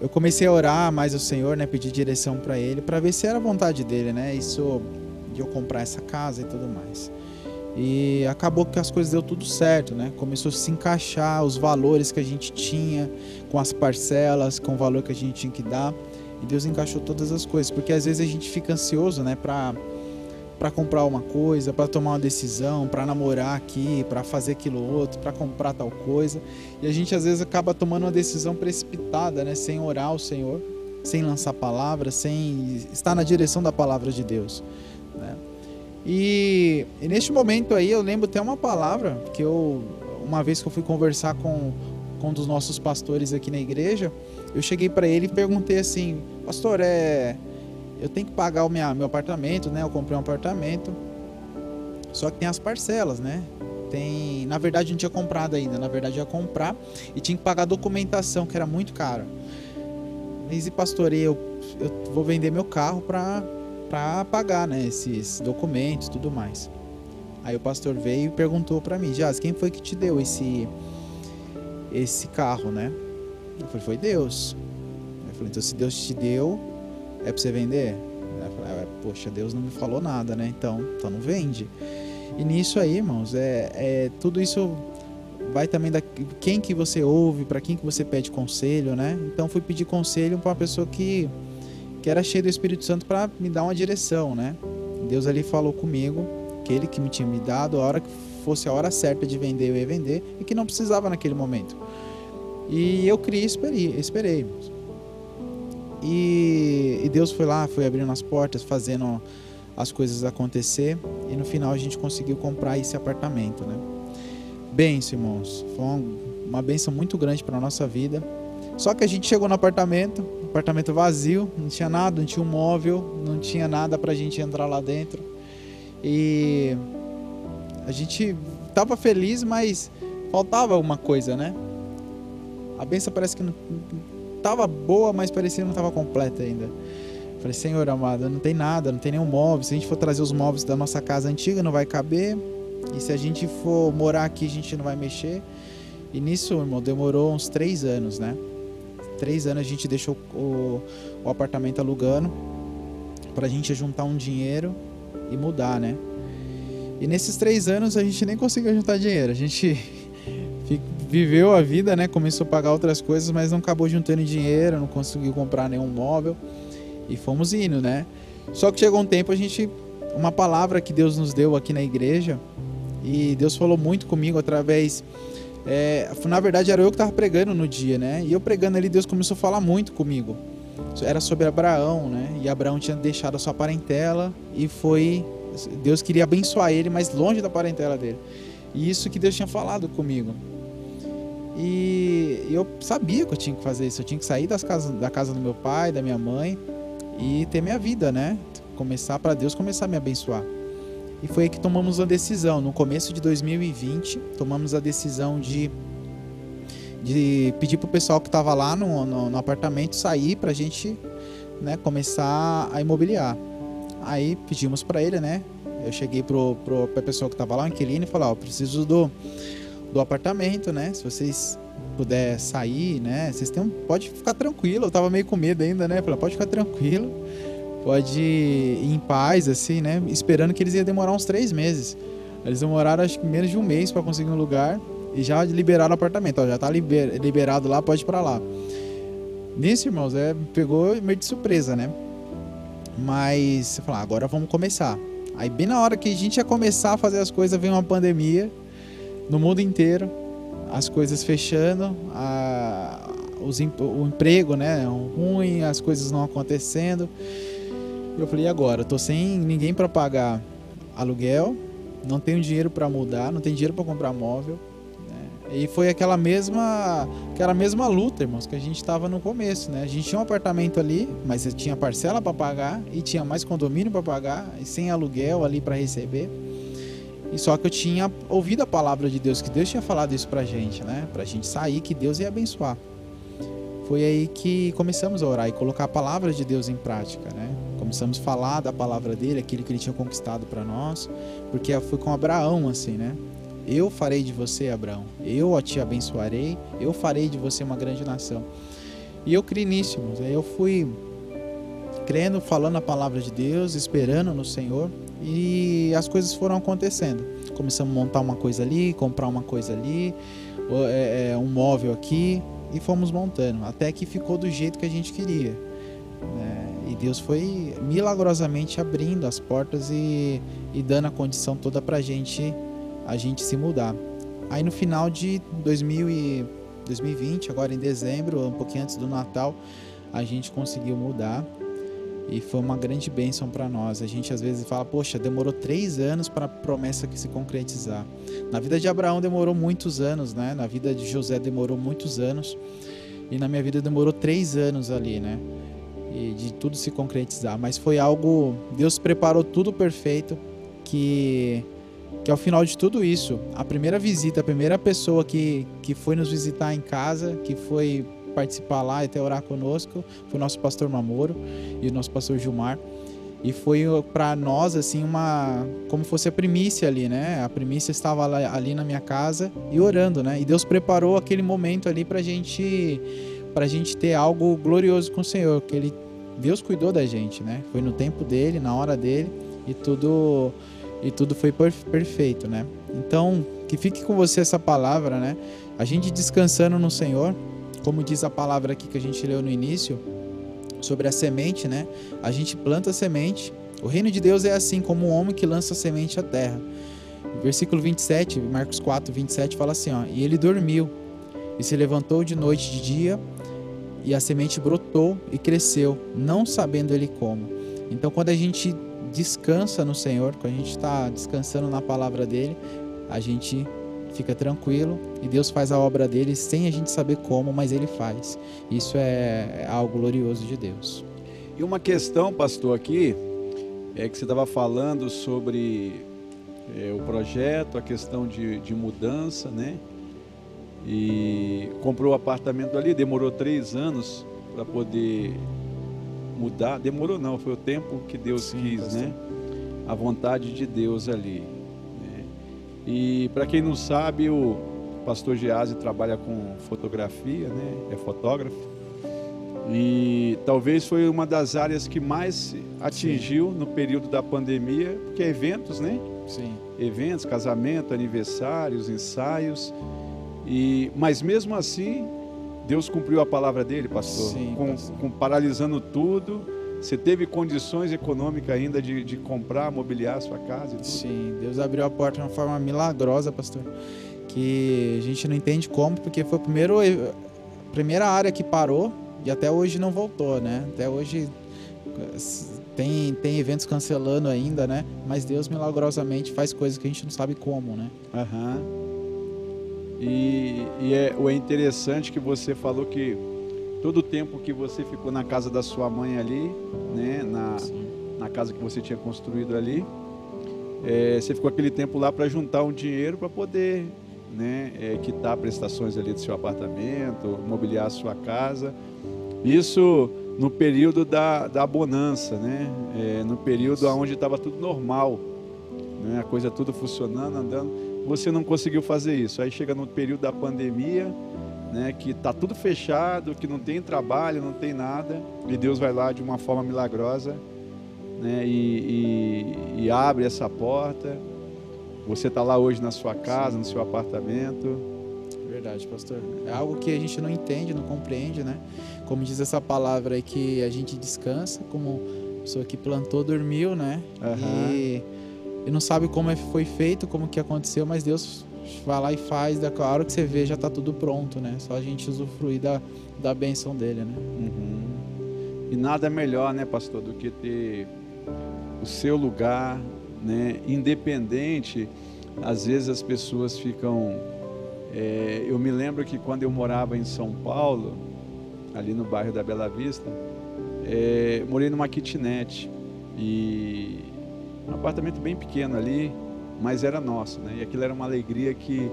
eu comecei a orar mais ao Senhor, né, pedir direção para ele, para ver se era a vontade dele, né? Isso de eu comprar essa casa e tudo mais. E acabou que as coisas deu tudo certo, né? Começou a se encaixar os valores que a gente tinha com as parcelas, com o valor que a gente tinha que dar. E Deus encaixou todas as coisas, porque às vezes a gente fica ansioso, né, para para comprar uma coisa, para tomar uma decisão, para namorar aqui, para fazer aquilo outro, para comprar tal coisa. E a gente às vezes acaba tomando uma decisão precipitada, né, sem orar ao Senhor, sem lançar palavras, sem estar na direção da palavra de Deus, né? E, e neste momento aí eu lembro até uma palavra que eu uma vez que eu fui conversar com com um dos nossos pastores aqui na igreja, eu cheguei para ele e perguntei assim: "Pastor, é eu tenho que pagar o minha, meu apartamento, né? Eu comprei um apartamento. Só que tem as parcelas, né? Tem, na verdade não tinha comprado ainda, na verdade ia comprar e tinha que pagar a documentação, que era muito caro. Mas e pastor, eu, eu vou vender meu carro para para pagar, né, esses documentos, tudo mais. Aí o pastor veio e perguntou para mim, Jaz, quem foi que te deu esse esse carro, né? Eu falei, foi Deus. Eu falei, então se Deus te deu, é para você vender? Falei, Poxa, Deus não me falou nada, né? Então, então não vende. E nisso aí, irmãos, é, é tudo isso vai também da quem que você ouve, para quem que você pede conselho, né? Então fui pedir conselho para uma pessoa que que era cheia do Espírito Santo para me dar uma direção, né? Deus ali falou comigo que ele que me tinha me dado a hora que fosse a hora certa de vender eu ia vender e que não precisava naquele momento. E eu criei, esperei, esperei. E, e Deus foi lá, foi abrindo as portas, fazendo as coisas acontecer. E no final a gente conseguiu comprar esse apartamento, né? Benção, irmãos. Foi uma, uma benção muito grande para nossa vida. Só que a gente chegou no apartamento, apartamento vazio, não tinha nada, não tinha um móvel, não tinha nada para a gente entrar lá dentro. E a gente tava feliz, mas faltava uma coisa, né? A benção parece que não, tava boa, mas parecia que não tava completa ainda. Falei, Senhor amado, não tem nada, não tem nenhum móvel. Se a gente for trazer os móveis da nossa casa antiga, não vai caber. E se a gente for morar aqui, a gente não vai mexer. E nisso, irmão, demorou uns três anos, né? Três anos a gente deixou o, o apartamento alugando pra gente juntar um dinheiro e mudar, né? E nesses três anos a gente nem conseguiu juntar dinheiro. A gente viveu a vida, né? Começou a pagar outras coisas, mas não acabou juntando dinheiro, não conseguiu comprar nenhum móvel e fomos indo, né? Só que chegou um tempo a gente uma palavra que Deus nos deu aqui na igreja e Deus falou muito comigo através é, na verdade era eu que estava pregando no dia, né? E eu pregando ali Deus começou a falar muito comigo. Era sobre Abraão, né? E Abraão tinha deixado a sua parentela e foi Deus queria abençoar ele, mas longe da parentela dele. E isso que Deus tinha falado comigo. E eu sabia que eu tinha que fazer isso. Eu tinha que sair das casas, da casa do meu pai, da minha mãe e ter minha vida, né? Começar para Deus começar a me abençoar. E foi aí que tomamos a decisão. No começo de 2020, tomamos a decisão de, de pedir pro pessoal que estava lá no, no, no, apartamento sair para a gente né, começar a imobiliar. Aí pedimos para ele, né? Eu cheguei pro, pro, pra pessoa que estava lá, o inquilino, e falei: Ó, oh, preciso do do apartamento, né? Se vocês puder sair, né? Vocês têm, pode ficar tranquilo. Eu tava meio com medo ainda, né? Falei, pode ficar tranquilo. Pode ir em paz, assim, né? Esperando que eles iam demorar uns três meses. Eles demoraram acho que menos de um mês para conseguir um lugar e já liberaram o apartamento. Ó, já tá liber, liberado lá, pode ir pra lá. Nisso, irmãos, é, pegou meio de surpresa, né? Mas você fala, ah, agora vamos começar. Aí bem na hora que a gente ia começar a fazer as coisas, veio uma pandemia no mundo inteiro, as coisas fechando, a, os, o emprego, né, ruim, as coisas não acontecendo. Eu falei, e agora? Eu tô sem ninguém para pagar aluguel, não tenho dinheiro para mudar, não tenho dinheiro para comprar móvel. Né? E foi aquela mesma, aquela mesma luta, irmãos, que a gente estava no começo, né? A gente tinha um apartamento ali, mas tinha parcela para pagar e tinha mais condomínio para pagar e sem aluguel ali para receber. E só que eu tinha ouvido a palavra de Deus, que Deus tinha falado isso pra gente, né? Pra gente sair, que Deus ia abençoar. Foi aí que começamos a orar e colocar a palavra de Deus em prática, né? Começamos a falar da palavra dele, aquilo que ele tinha conquistado para nós, porque foi com Abraão assim, né? Eu farei de você, Abraão. Eu te abençoarei. Eu farei de você uma grande nação. E eu criei nisso, eu fui crendo, falando a palavra de Deus, esperando no Senhor. E as coisas foram acontecendo. Começamos a montar uma coisa ali, comprar uma coisa ali, é, é, um móvel aqui, e fomos montando, até que ficou do jeito que a gente queria. Né? Deus foi milagrosamente abrindo as portas e, e dando a condição toda para gente, a gente se mudar. Aí no final de 2000 e 2020, agora em dezembro, um pouquinho antes do Natal, a gente conseguiu mudar e foi uma grande bênção para nós. A gente às vezes fala, poxa, demorou três anos para a promessa que se concretizar. Na vida de Abraão demorou muitos anos, né? Na vida de José demorou muitos anos. E na minha vida demorou três anos ali, né? E de tudo se concretizar. Mas foi algo. Deus preparou tudo perfeito. Que, que ao final de tudo isso, a primeira visita, a primeira pessoa que, que foi nos visitar em casa, que foi participar lá e até orar conosco foi o nosso pastor Mamoro e o nosso pastor Gilmar. E foi para nós assim uma como fosse a primícia ali, né? A primícia estava ali na minha casa e orando, né? E Deus preparou aquele momento ali pra gente pra gente ter algo glorioso com o Senhor, que ele Deus cuidou da gente, né? Foi no tempo dele, na hora dele e tudo e tudo foi perfeito, né? Então, que fique com você essa palavra, né? A gente descansando no Senhor, como diz a palavra aqui que a gente leu no início, sobre a semente, né? A gente planta a semente. O reino de Deus é assim como um homem que lança a semente à terra. Versículo 27, Marcos 4, 27 fala assim: ó, E ele dormiu, e se levantou de noite de dia, e a semente brotou e cresceu, não sabendo ele como. Então, quando a gente descansa no Senhor, quando a gente está descansando na palavra dele, a gente fica tranquilo e Deus faz a obra dele sem a gente saber como, mas ele faz. Isso é, algo glorioso de Deus. E uma questão, pastor, aqui, é que você estava falando sobre é, o projeto, a questão de, de mudança, né? E comprou o apartamento ali, demorou três anos para poder mudar. Demorou não, foi o tempo que Deus Sim, quis, pastor. né? A vontade de Deus ali. E para quem não sabe, o pastor Gease trabalha com fotografia, né? É fotógrafo. E talvez foi uma das áreas que mais atingiu Sim. no período da pandemia, porque é eventos, né? Sim. Eventos, casamento, aniversários, ensaios. E mas mesmo assim, Deus cumpriu a palavra dele, pastor, Sim, com, pastor. com paralisando tudo você teve condições econômicas ainda de, de comprar, mobiliar a sua casa? Sim, Deus abriu a porta de uma forma milagrosa, pastor. Que a gente não entende como, porque foi a primeira, a primeira área que parou e até hoje não voltou, né? Até hoje tem, tem eventos cancelando ainda, né? Mas Deus milagrosamente faz coisas que a gente não sabe como, né? Aham. Uhum. E, e é, é interessante que você falou que todo o tempo que você ficou na casa da sua mãe ali, né, na, na casa que você tinha construído ali, é, você ficou aquele tempo lá para juntar um dinheiro para poder né, é, quitar prestações ali do seu apartamento, mobiliar a sua casa. Isso no período da, da bonança, né? É, no período onde estava tudo normal, né? a coisa tudo funcionando, andando. Você não conseguiu fazer isso. Aí chega no período da pandemia, né, que está tudo fechado, que não tem trabalho, não tem nada, e Deus vai lá de uma forma milagrosa né, e, e, e abre essa porta. Você está lá hoje na sua casa, no seu apartamento. Verdade, pastor. É algo que a gente não entende, não compreende, né? como diz essa palavra aí, que a gente descansa, como a pessoa que plantou dormiu, né? Aham. E, e não sabe como é- foi feito, como que aconteceu, mas Deus vai lá e faz, da hora que você vê já tá tudo pronto, né? Só a gente usufruir da, da bênção dele, né? Uhum. E nada é melhor, né, pastor, do que ter o seu lugar, né, independente. Às vezes as pessoas ficam. é, eu me lembro que quando eu morava em São Paulo, ali no bairro da Bela Vista, é, morei numa kitnet e um apartamento bem pequeno ali, mas era nosso, né? E aquilo era uma alegria que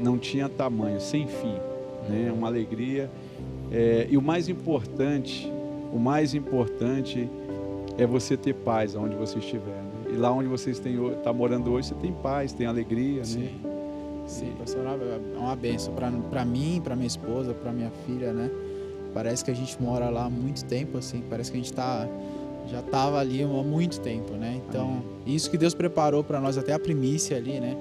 não tinha tamanho, sem fim, né? Uma alegria. É, e o mais importante, o mais importante é você ter paz onde você estiver. Né? E lá onde você está morando hoje, você tem paz, tem alegria, né? Sim, pastor, é uma benção pra pra mim, pra minha esposa, pra minha filha, né? Parece que a gente mora lá há muito tempo, assim, parece que a gente tá já tava ali há muito tempo, né? Então, isso que Deus preparou pra nós, até a primícia ali, né?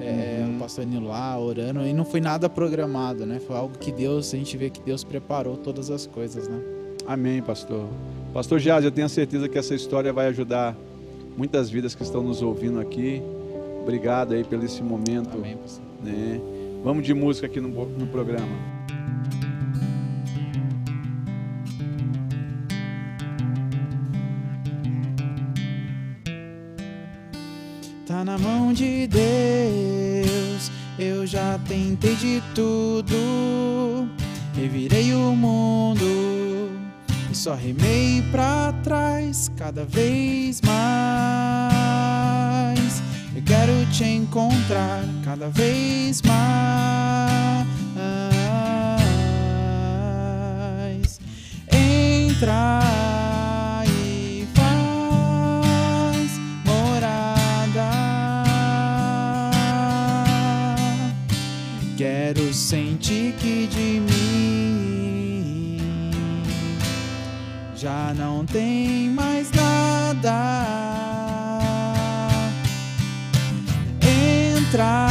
É, Uhum. O pastor Nilo lá orando, e não foi nada programado, né? Foi algo que Deus, a gente vê que Deus preparou todas as coisas, né? Amém, pastor. Pastor Jazz, eu tenho certeza que essa história vai ajudar muitas vidas que estão nos ouvindo aqui. Obrigado aí pelo esse momento. Amém, pastor. né? Vamos de música aqui no, no programa. De Deus, eu já tentei de tudo. Revirei o mundo e só remei pra trás cada vez mais. Eu quero te encontrar cada vez mais. Entra já não tem mais nada. Entra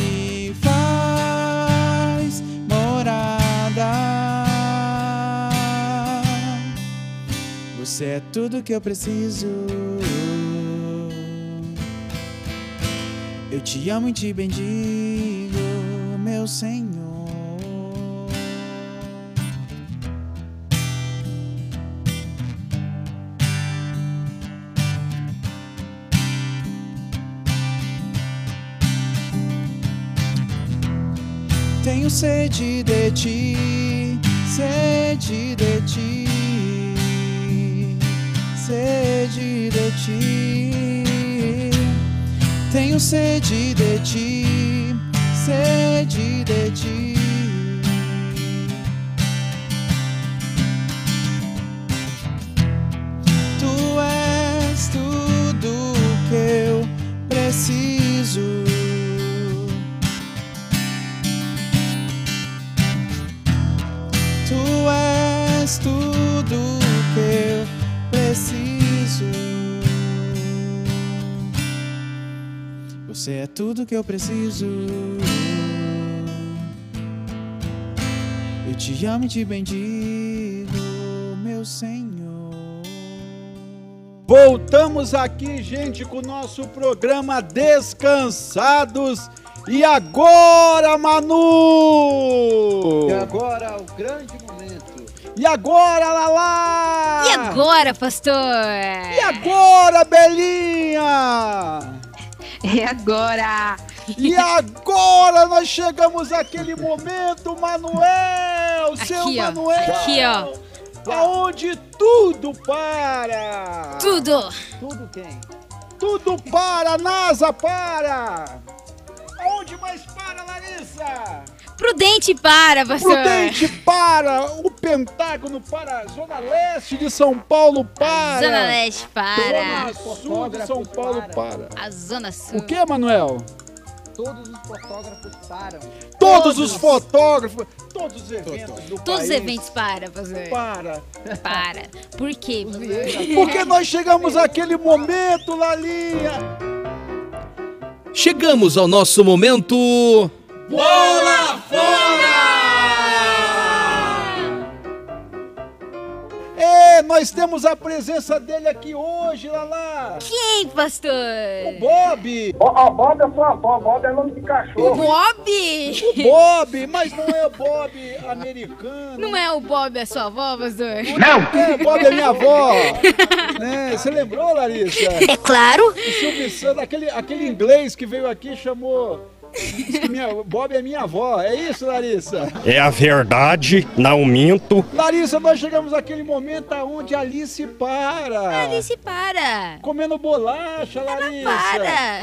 e faz morada. Você é tudo que eu preciso. Eu te amo e te bendigo, meu Senhor. Tenho sede de ti, sede de ti, sede de ti. Tenho sede de ti, sede de ti. Você é tudo que eu preciso. Eu te amo e te bendigo, meu Senhor. Voltamos aqui, gente, com o nosso programa Descansados. E agora, Manu? E agora o grande momento. E agora, Lala? E agora, pastor? E agora, Belinha? É agora! E agora nós chegamos àquele momento, Manuel, seu Aqui, ó. Manuel. Aqui, ó. Aonde tudo para. Tudo. Tudo quem? Tudo para, NASA para. Aonde mais para, Larissa? Prudente para, pastor. Prudente para, o Pentágono para, Zona Leste de São Paulo para. Zona Leste para. Zona Sul de São Paulo para. A Zona Sul. O que, Manuel? Todos os fotógrafos param. Todos os fotógrafos, todos os eventos do Todos os país eventos para, pastor. para. Para. Por quê? Porque nós chegamos àquele momento, Lalinha. Chegamos ao nosso momento. Bola fora! nós temos a presença dele aqui hoje, Lala. Quem, pastor? O Bob. Ó, Bob é sua avó, Bob é nome de O cachorro. Bob? O Bob, mas não é o Bob americano. Não é o Bob a sua avó, pastor? É, o Bob é minha avó. né? Você lembrou, Larissa? É claro. O Silvio Santos, aquele, aquele inglês que veio aqui chamou. Minha, Bob é minha avó. É isso, Larissa? É a verdade, não minto. Larissa, nós chegamos àquele momento onde a Alice para. Alice, para. Comendo bolacha, Larissa. Para.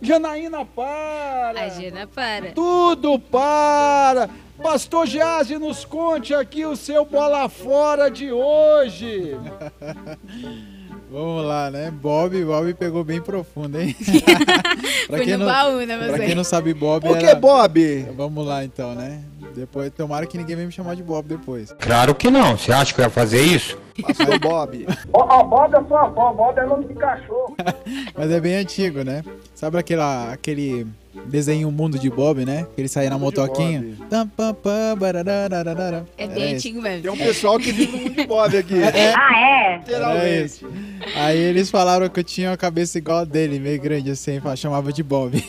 Janaína para. A Jana para. Tudo para. Pastor Geazi, nos conte aqui o seu bola fora de hoje. Vamos lá, né? Bob, Bob pegou bem profundo, hein? Pra Foi quem no não- baú, né, Pra quem não sabe, Bob Por que era... Bob? Vamos lá então, né? Depois, tomara que ninguém venha me chamar de Bob depois. Claro que não. Você acha que eu ia fazer isso? Pastor Bob. Ó, Bob é sua avó, Bob é nome de cachorro. Mas é bem antigo, né? Sabe aquela, aquele desenho Mundo de Bob, né? Que ele saía na motoquinha? É bem antigo mesmo. Tem um pessoal que vive no mundo de Bob aqui. Ah, é? Literalmente. isso. Aí eles falaram que eu tinha uma cabeça igual a dele, meio grande assim, chamava de Bob.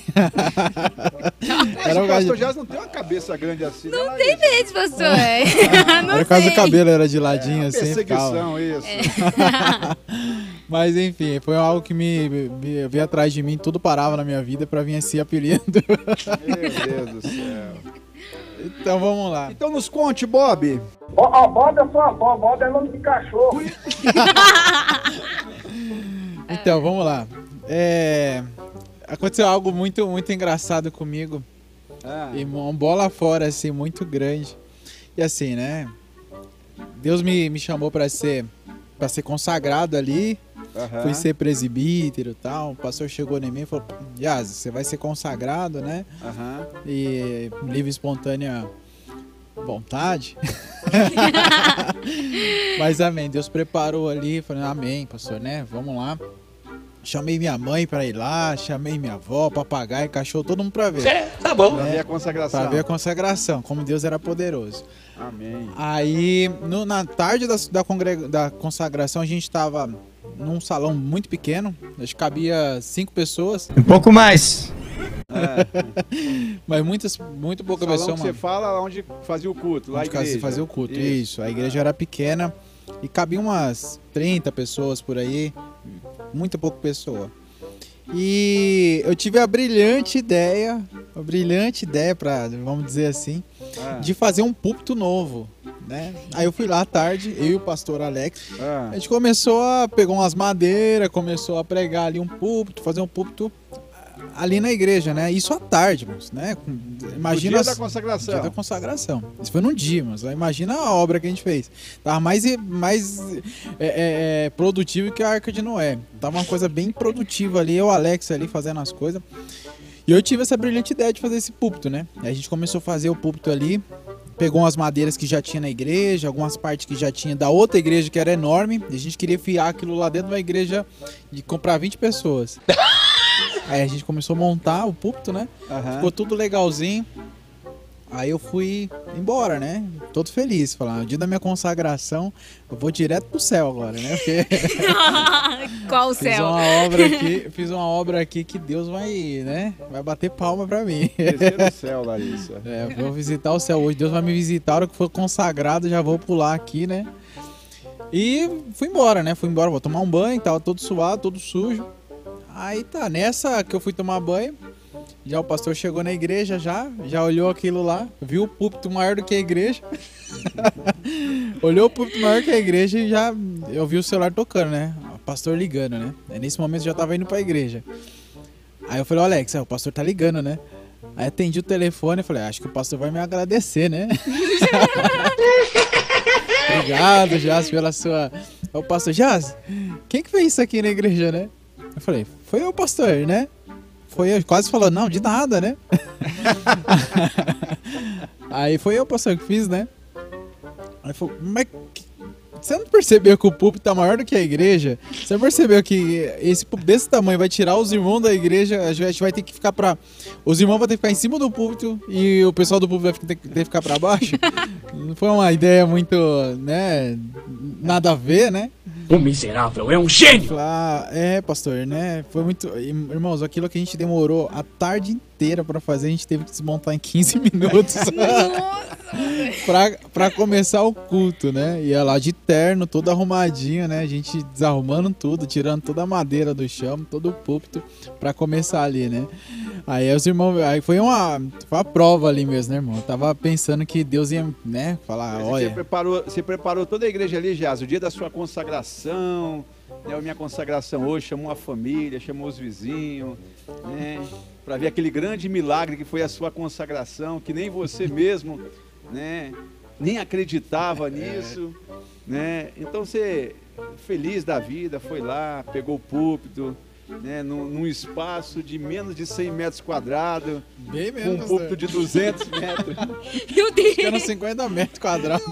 Mas Era o Pastor Jazz não tem uma cabeça grande assim. Não né, tem Larissa? vez, pastor. é. Não Era por causa sei. do cabelo, era de ladinho É, assim, perseguição, isso. Mas enfim, foi algo que me, me veio atrás de mim, tudo parava na minha vida pra vir esse apelido. Meu Deus do céu. Então vamos lá. Então nos conte, Bob. Ó, Bob é sua avó, Bob é nome de cachorro. Então, vamos lá. É, Aconteceu algo muito, muito engraçado comigo. Ah, E uma bola fora, assim, muito grande. E assim, né? Deus me, me chamou pra ser, pra ser consagrado ali. Aham. Fui ser presbítero e tal. O pastor chegou em mim e falou: Yas, você vai ser consagrado, né? Aham. E livre espontânea vontade. Mas amém. Deus preparou ali. Falei: Amém, pastor, né? Vamos lá. Chamei minha mãe pra ir lá, chamei minha avó, papagaio, cachorro, todo mundo pra ver. Tá bom. Pra ver a consagração. Pra ver a consagração, como Deus era poderoso. Amém. Aí, no- na tarde da, da, congrega- da consagração, a gente tava num salão muito pequeno, acho que cabia cinco pessoas, Um pouco mais. mas muitas, muito pouca Salão pessoa, que você mano. fazia onde fazia o culto, lá a Onde fazia- igreja. fazia o culto, isso. Isso. A igreja era pequena e cabia umas 30 pessoas por aí, muita pouca pessoa. E eu tive a brilhante ideia, a brilhante ideia para, vamos dizer assim, Ah, de fazer um púlpito novo, né? Aí eu fui lá à tarde, eu e o pastor Alex, ah. a gente começou a pegar umas madeiras, começou a pregar ali um púlpito, fazer um púlpito ali na igreja, né? Isso à tarde, moço, né? Com- O Imagina dia da as- consagração. dia da consagração. Isso foi num dia, mas imagina a obra que a gente fez. Tava mais, e- mais é, é, é, produtivo que a Arca de Noé. Tava uma coisa bem produtiva ali, eu o Alex ali fazendo as coisas. E eu tive essa brilhante ideia de fazer esse púlpito, né? E a gente começou a fazer o púlpito ali, pegou umas madeiras que já tinha na igreja, algumas partes que já tinha da outra igreja que era enorme, e a gente queria fiar aquilo lá dentro da igreja de comprar 20 pessoas. Aí a gente começou a montar o púlpito, né? Aham. Ficou tudo legalzinho. Aí eu fui embora, né? Todo feliz. Falar, no dia da minha consagração, eu vou direto pro céu agora, né? Porque Qual o fiz céu? uma obra aqui, fiz uma obra aqui que Deus vai, né? Vai bater palma pra mim. Descer do céu, Larissa. É, vou visitar o céu hoje. Deus vai me visitar. A hora que for consagrado, já vou pular aqui, né? E fui embora, né? Fui embora, vou tomar um banho, tava todo suado, todo sujo. Aí tá, nessa que eu fui tomar banho, já o pastor chegou na igreja já, já olhou aquilo lá, viu o púlpito maior do que a igreja. olhou o púlpito maior que a igreja e já eu vi o celular tocando, né? O pastor ligando, né? Aí nesse momento eu já tava indo pra igreja. Aí eu falei, Alex, é, o pastor tá ligando, né? Aí atendi o telefone e falei, acho que o pastor vai me agradecer, né? Obrigado, Jaz, pela sua. Ô, pastor Jaz, quem que fez isso aqui na igreja, né? Eu falei, foi eu, pastor, né? Foi eu. Quase falou, não, de nada, né? Aí foi eu, pastor, que fiz, né? Aí falou, mas que- você não percebeu que o púlpito tá maior do que a igreja? Você não percebeu que esse púlpito desse tamanho vai tirar os irmãos da igreja? A gente vai ter que ficar pra. Os irmãos vão ter que ficar em cima do púlpito e o pessoal do púlpito vai ter que ter que ficar pra baixo? Não foi uma ideia muito, né? Nada a ver, né? O miserável é um gênio! Falar, é, pastor, né? Foi muito. Irmãos, aquilo que a gente demorou a tarde inteira pra fazer, a gente teve que desmontar em 15 minutos. pra, pra começar o culto, né? Ia lá de terno, todo arrumadinho, né? A gente desarrumando tudo, tirando toda a madeira do chão, todo o púlpito pra começar ali, né? Aí os irmãos. Aí foi uma, foi uma prova ali mesmo, né, irmão? Eu tava pensando que Deus ia, né, falar, Você olha. preparou, você preparou toda a igreja ali, Jaz, o dia da sua consagração, né, a minha consagração hoje, chamou a família, chamou os vizinhos, né, para ver aquele grande milagre que foi a sua consagração, que nem você mesmo, né, nem acreditava nisso, né, então você, feliz da vida, foi lá, pegou o púlpito, né, num, num espaço de menos de 100 metros quadrados, Bem com mesmo, um púlpito de 200 metros. Meu Deus! Ficando 50 metros quadrados.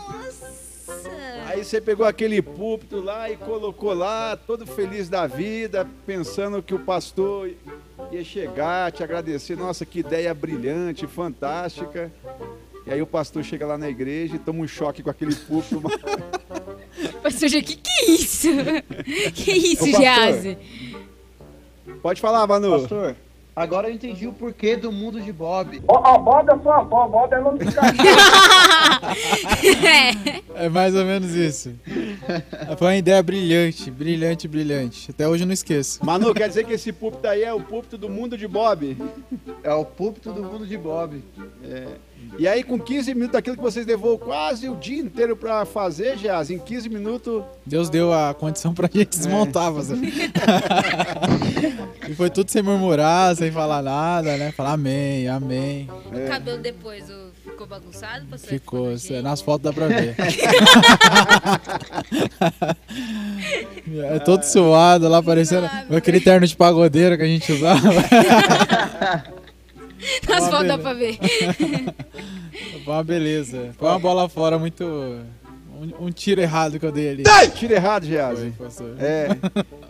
Aí você pegou aquele púlpito lá e colocou lá, todo feliz da vida, pensando que o pastor ia chegar, te agradecer. Nossa, que ideia brilhante, fantástica. E aí o pastor chega lá na igreja e toma um choque com aquele púlpito. Pastor, Gê, que que é isso? Que isso, Ô, pastor. Jazzy? Pode falar, Manu. Pastor, agora eu entendi o porquê do mundo de Bob. Ó, ó, Bob é sua avó, Bob é nome de. É. É mais ou menos isso. Foi uma ideia brilhante, brilhante, brilhante. Até hoje eu não esqueço. Manu, quer dizer que esse púlpito aí é o púlpito do mundo de Bob? É o púlpito do mundo de Bob. E aí, com 15 minutos, aquilo que vocês levou quase o dia inteiro pra fazer, Geaz, em 15 minutos, Deus deu a condição pra gente desmontar, fazer. e foi tudo sem murmurar, sem falar nada, né? Falar amém, amém. O cabelo depois o- ficou bagunçado? Ficou, nas fotos dá pra ver. é todo suado lá, parecendo aquele terno de pagodeiro que a gente usava. Nas fotos dá pra ver. Foi uma beleza. Foi uma bola fora muito. Um, um tiro errado que eu dei ali. tira errado, Geaz. Foi, pastor. É.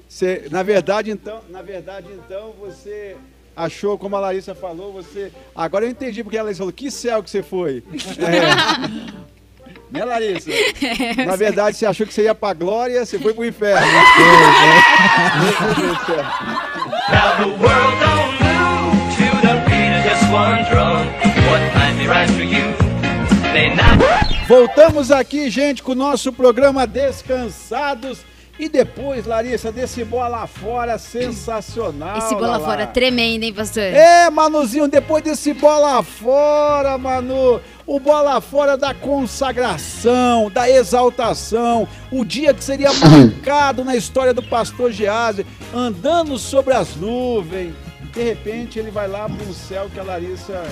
Você, na verdade, então, na verdade, então, você achou, como a Larissa falou, você. Agora eu entendi porque a Larissa falou, que céu que você foi. É. Né, Larissa? Na verdade, você achou que você ia pra glória, você foi pro inferno. Voltamos aqui, gente, com o nosso programa Descansados. E depois, Larissa, desse bola fora sensacional. Esse bola Lala. fora tremendo, hein, pastor? É, Manuzinho, depois desse bola fora, Manu, o bola fora da consagração, da exaltação, o dia que seria marcado na história do pastor Gease, andando sobre as nuvens. De repente ele vai lá para um céu que a Larissa.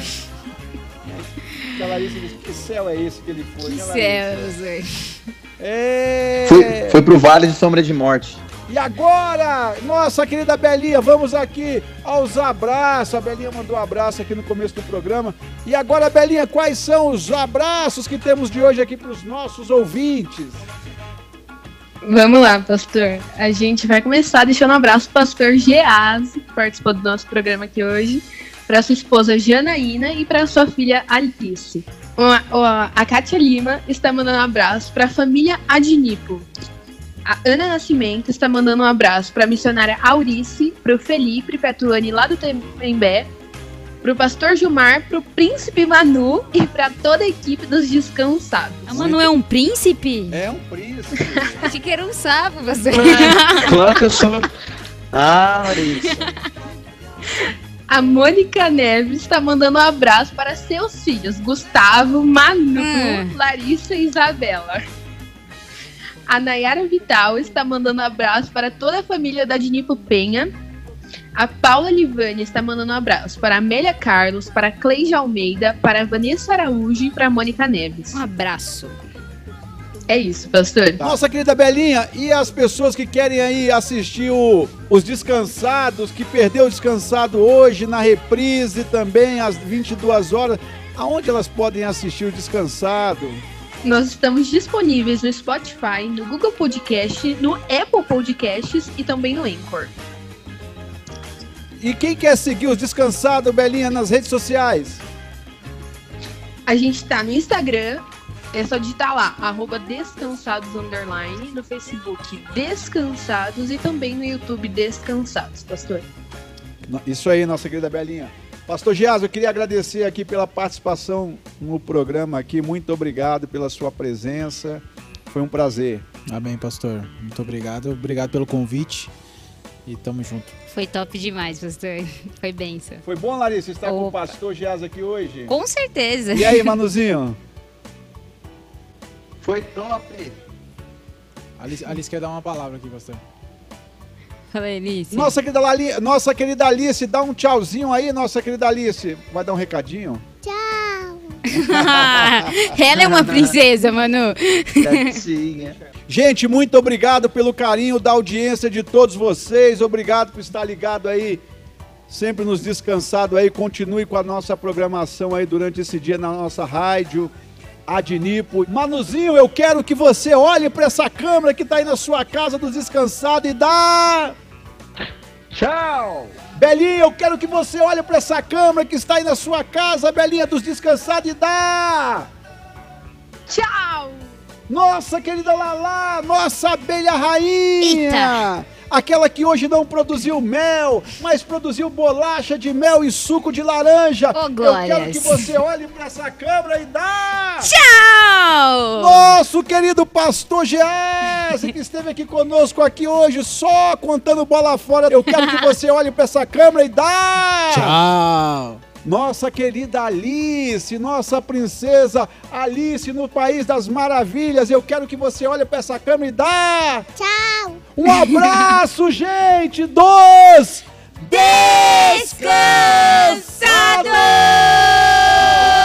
Que a Larissa diz: Que céu é esse que ele foi? Que né, céu, pastor. É. Foi, foi pro Vale de Sombra de Morte. E agora, nossa querida Belinha, vamos aqui aos abraços. A Belinha mandou um abraço aqui no começo do programa. E agora, Belinha, quais são os abraços que temos de hoje aqui para os nossos ouvintes? Vamos lá, pastor. A gente vai começar deixando um abraço pro pastor Gease, que participou do nosso programa aqui hoje, para sua esposa Janaína e para sua filha Alice. Uma- ó, A Kátia Lima está mandando um abraço para a família Adnipo. A Ana Nascimento está mandando um abraço para a missionária Aurice, para o Felipe Petuani lá do Tembé, para o pastor Gilmar, para o príncipe Manu e para toda a equipe dos Descansados. A Manu é um príncipe? É um príncipe. Achei que era um sapo, pastor. Claro que eu sou. Ah, isso. A Mônica Neves está mandando um abraço para seus filhos, Gustavo, Manu, Hum. Larissa e Isabela. A Nayara Vital está mandando um abraço para toda a família da Dinipo Penha. A Paula Livani está mandando um abraço para a Amélia Carlos, para a Cleide Almeida, para a Vanessa Araújo e para a Mônica Neves. Um abraço. É isso, pastor. Nossa querida Belinha, e as pessoas que querem aí assistir o- os Descansados, que perdeu o Descansado hoje na reprise também às 22 horas, aonde elas podem assistir o Descansado? Nós estamos disponíveis no Spotify, no Google Podcast, no Apple Podcasts e também no Anchor. E quem quer seguir os Descansados, Belinha, nas redes sociais? A gente tá no Instagram, é só digitar lá, arroba descansados underline, no Facebook Descansados e também no YouTube Descansados, pastor. Isso aí, nossa querida Belinha. Pastor Gias, eu queria agradecer aqui pela participação no programa aqui. Muito obrigado pela sua presença. Foi um prazer. Amém, pastor. Muito obrigado. Obrigado pelo convite. E tamo junto. Foi top demais, pastor. Foi benção. Foi bom, Larissa, estar com o Opa. pastor Gias aqui hoje? Com certeza. E aí, Manuzinho? Foi top. Alice, Alice quer dar uma palavra aqui, pastor. Fala, Alice. Nossa querida, Lali, nossa querida Alice, dá um tchauzinho aí, nossa querida Alice. Vai dar um recadinho? Ela é uma princesa, Manu. Quietinha. Gente, muito obrigado pelo carinho da audiência de todos vocês. Obrigado por estar ligado aí, sempre nos descansado aí. Continue com a nossa programação aí durante esse dia na nossa rádio. Adnipo. Manuzinho, eu quero que você olhe para essa câmera que tá aí na sua casa dos descansados e dá. Tchau! Belinha, eu quero que você olhe para essa câmera que está aí na sua casa, Belinha dos descansados e dá. Tchau! Nossa querida Lala, nossa abelha rainha! Aquela que hoje não produziu mel, mas produziu bolacha de mel e suco de laranja. Ô, Eu quero que você olhe para essa câmera e dá! Tchau! Nosso querido pastor Gease, que esteve aqui conosco aqui hoje, só contando bola fora. Eu quero que você olhe para essa câmera e dá! Tchau! Nossa querida Alice, nossa princesa Alice no País das Maravilhas. Eu quero que você olhe para essa câmera e dá. Tchau! Um abraço, gente, dos Tchau!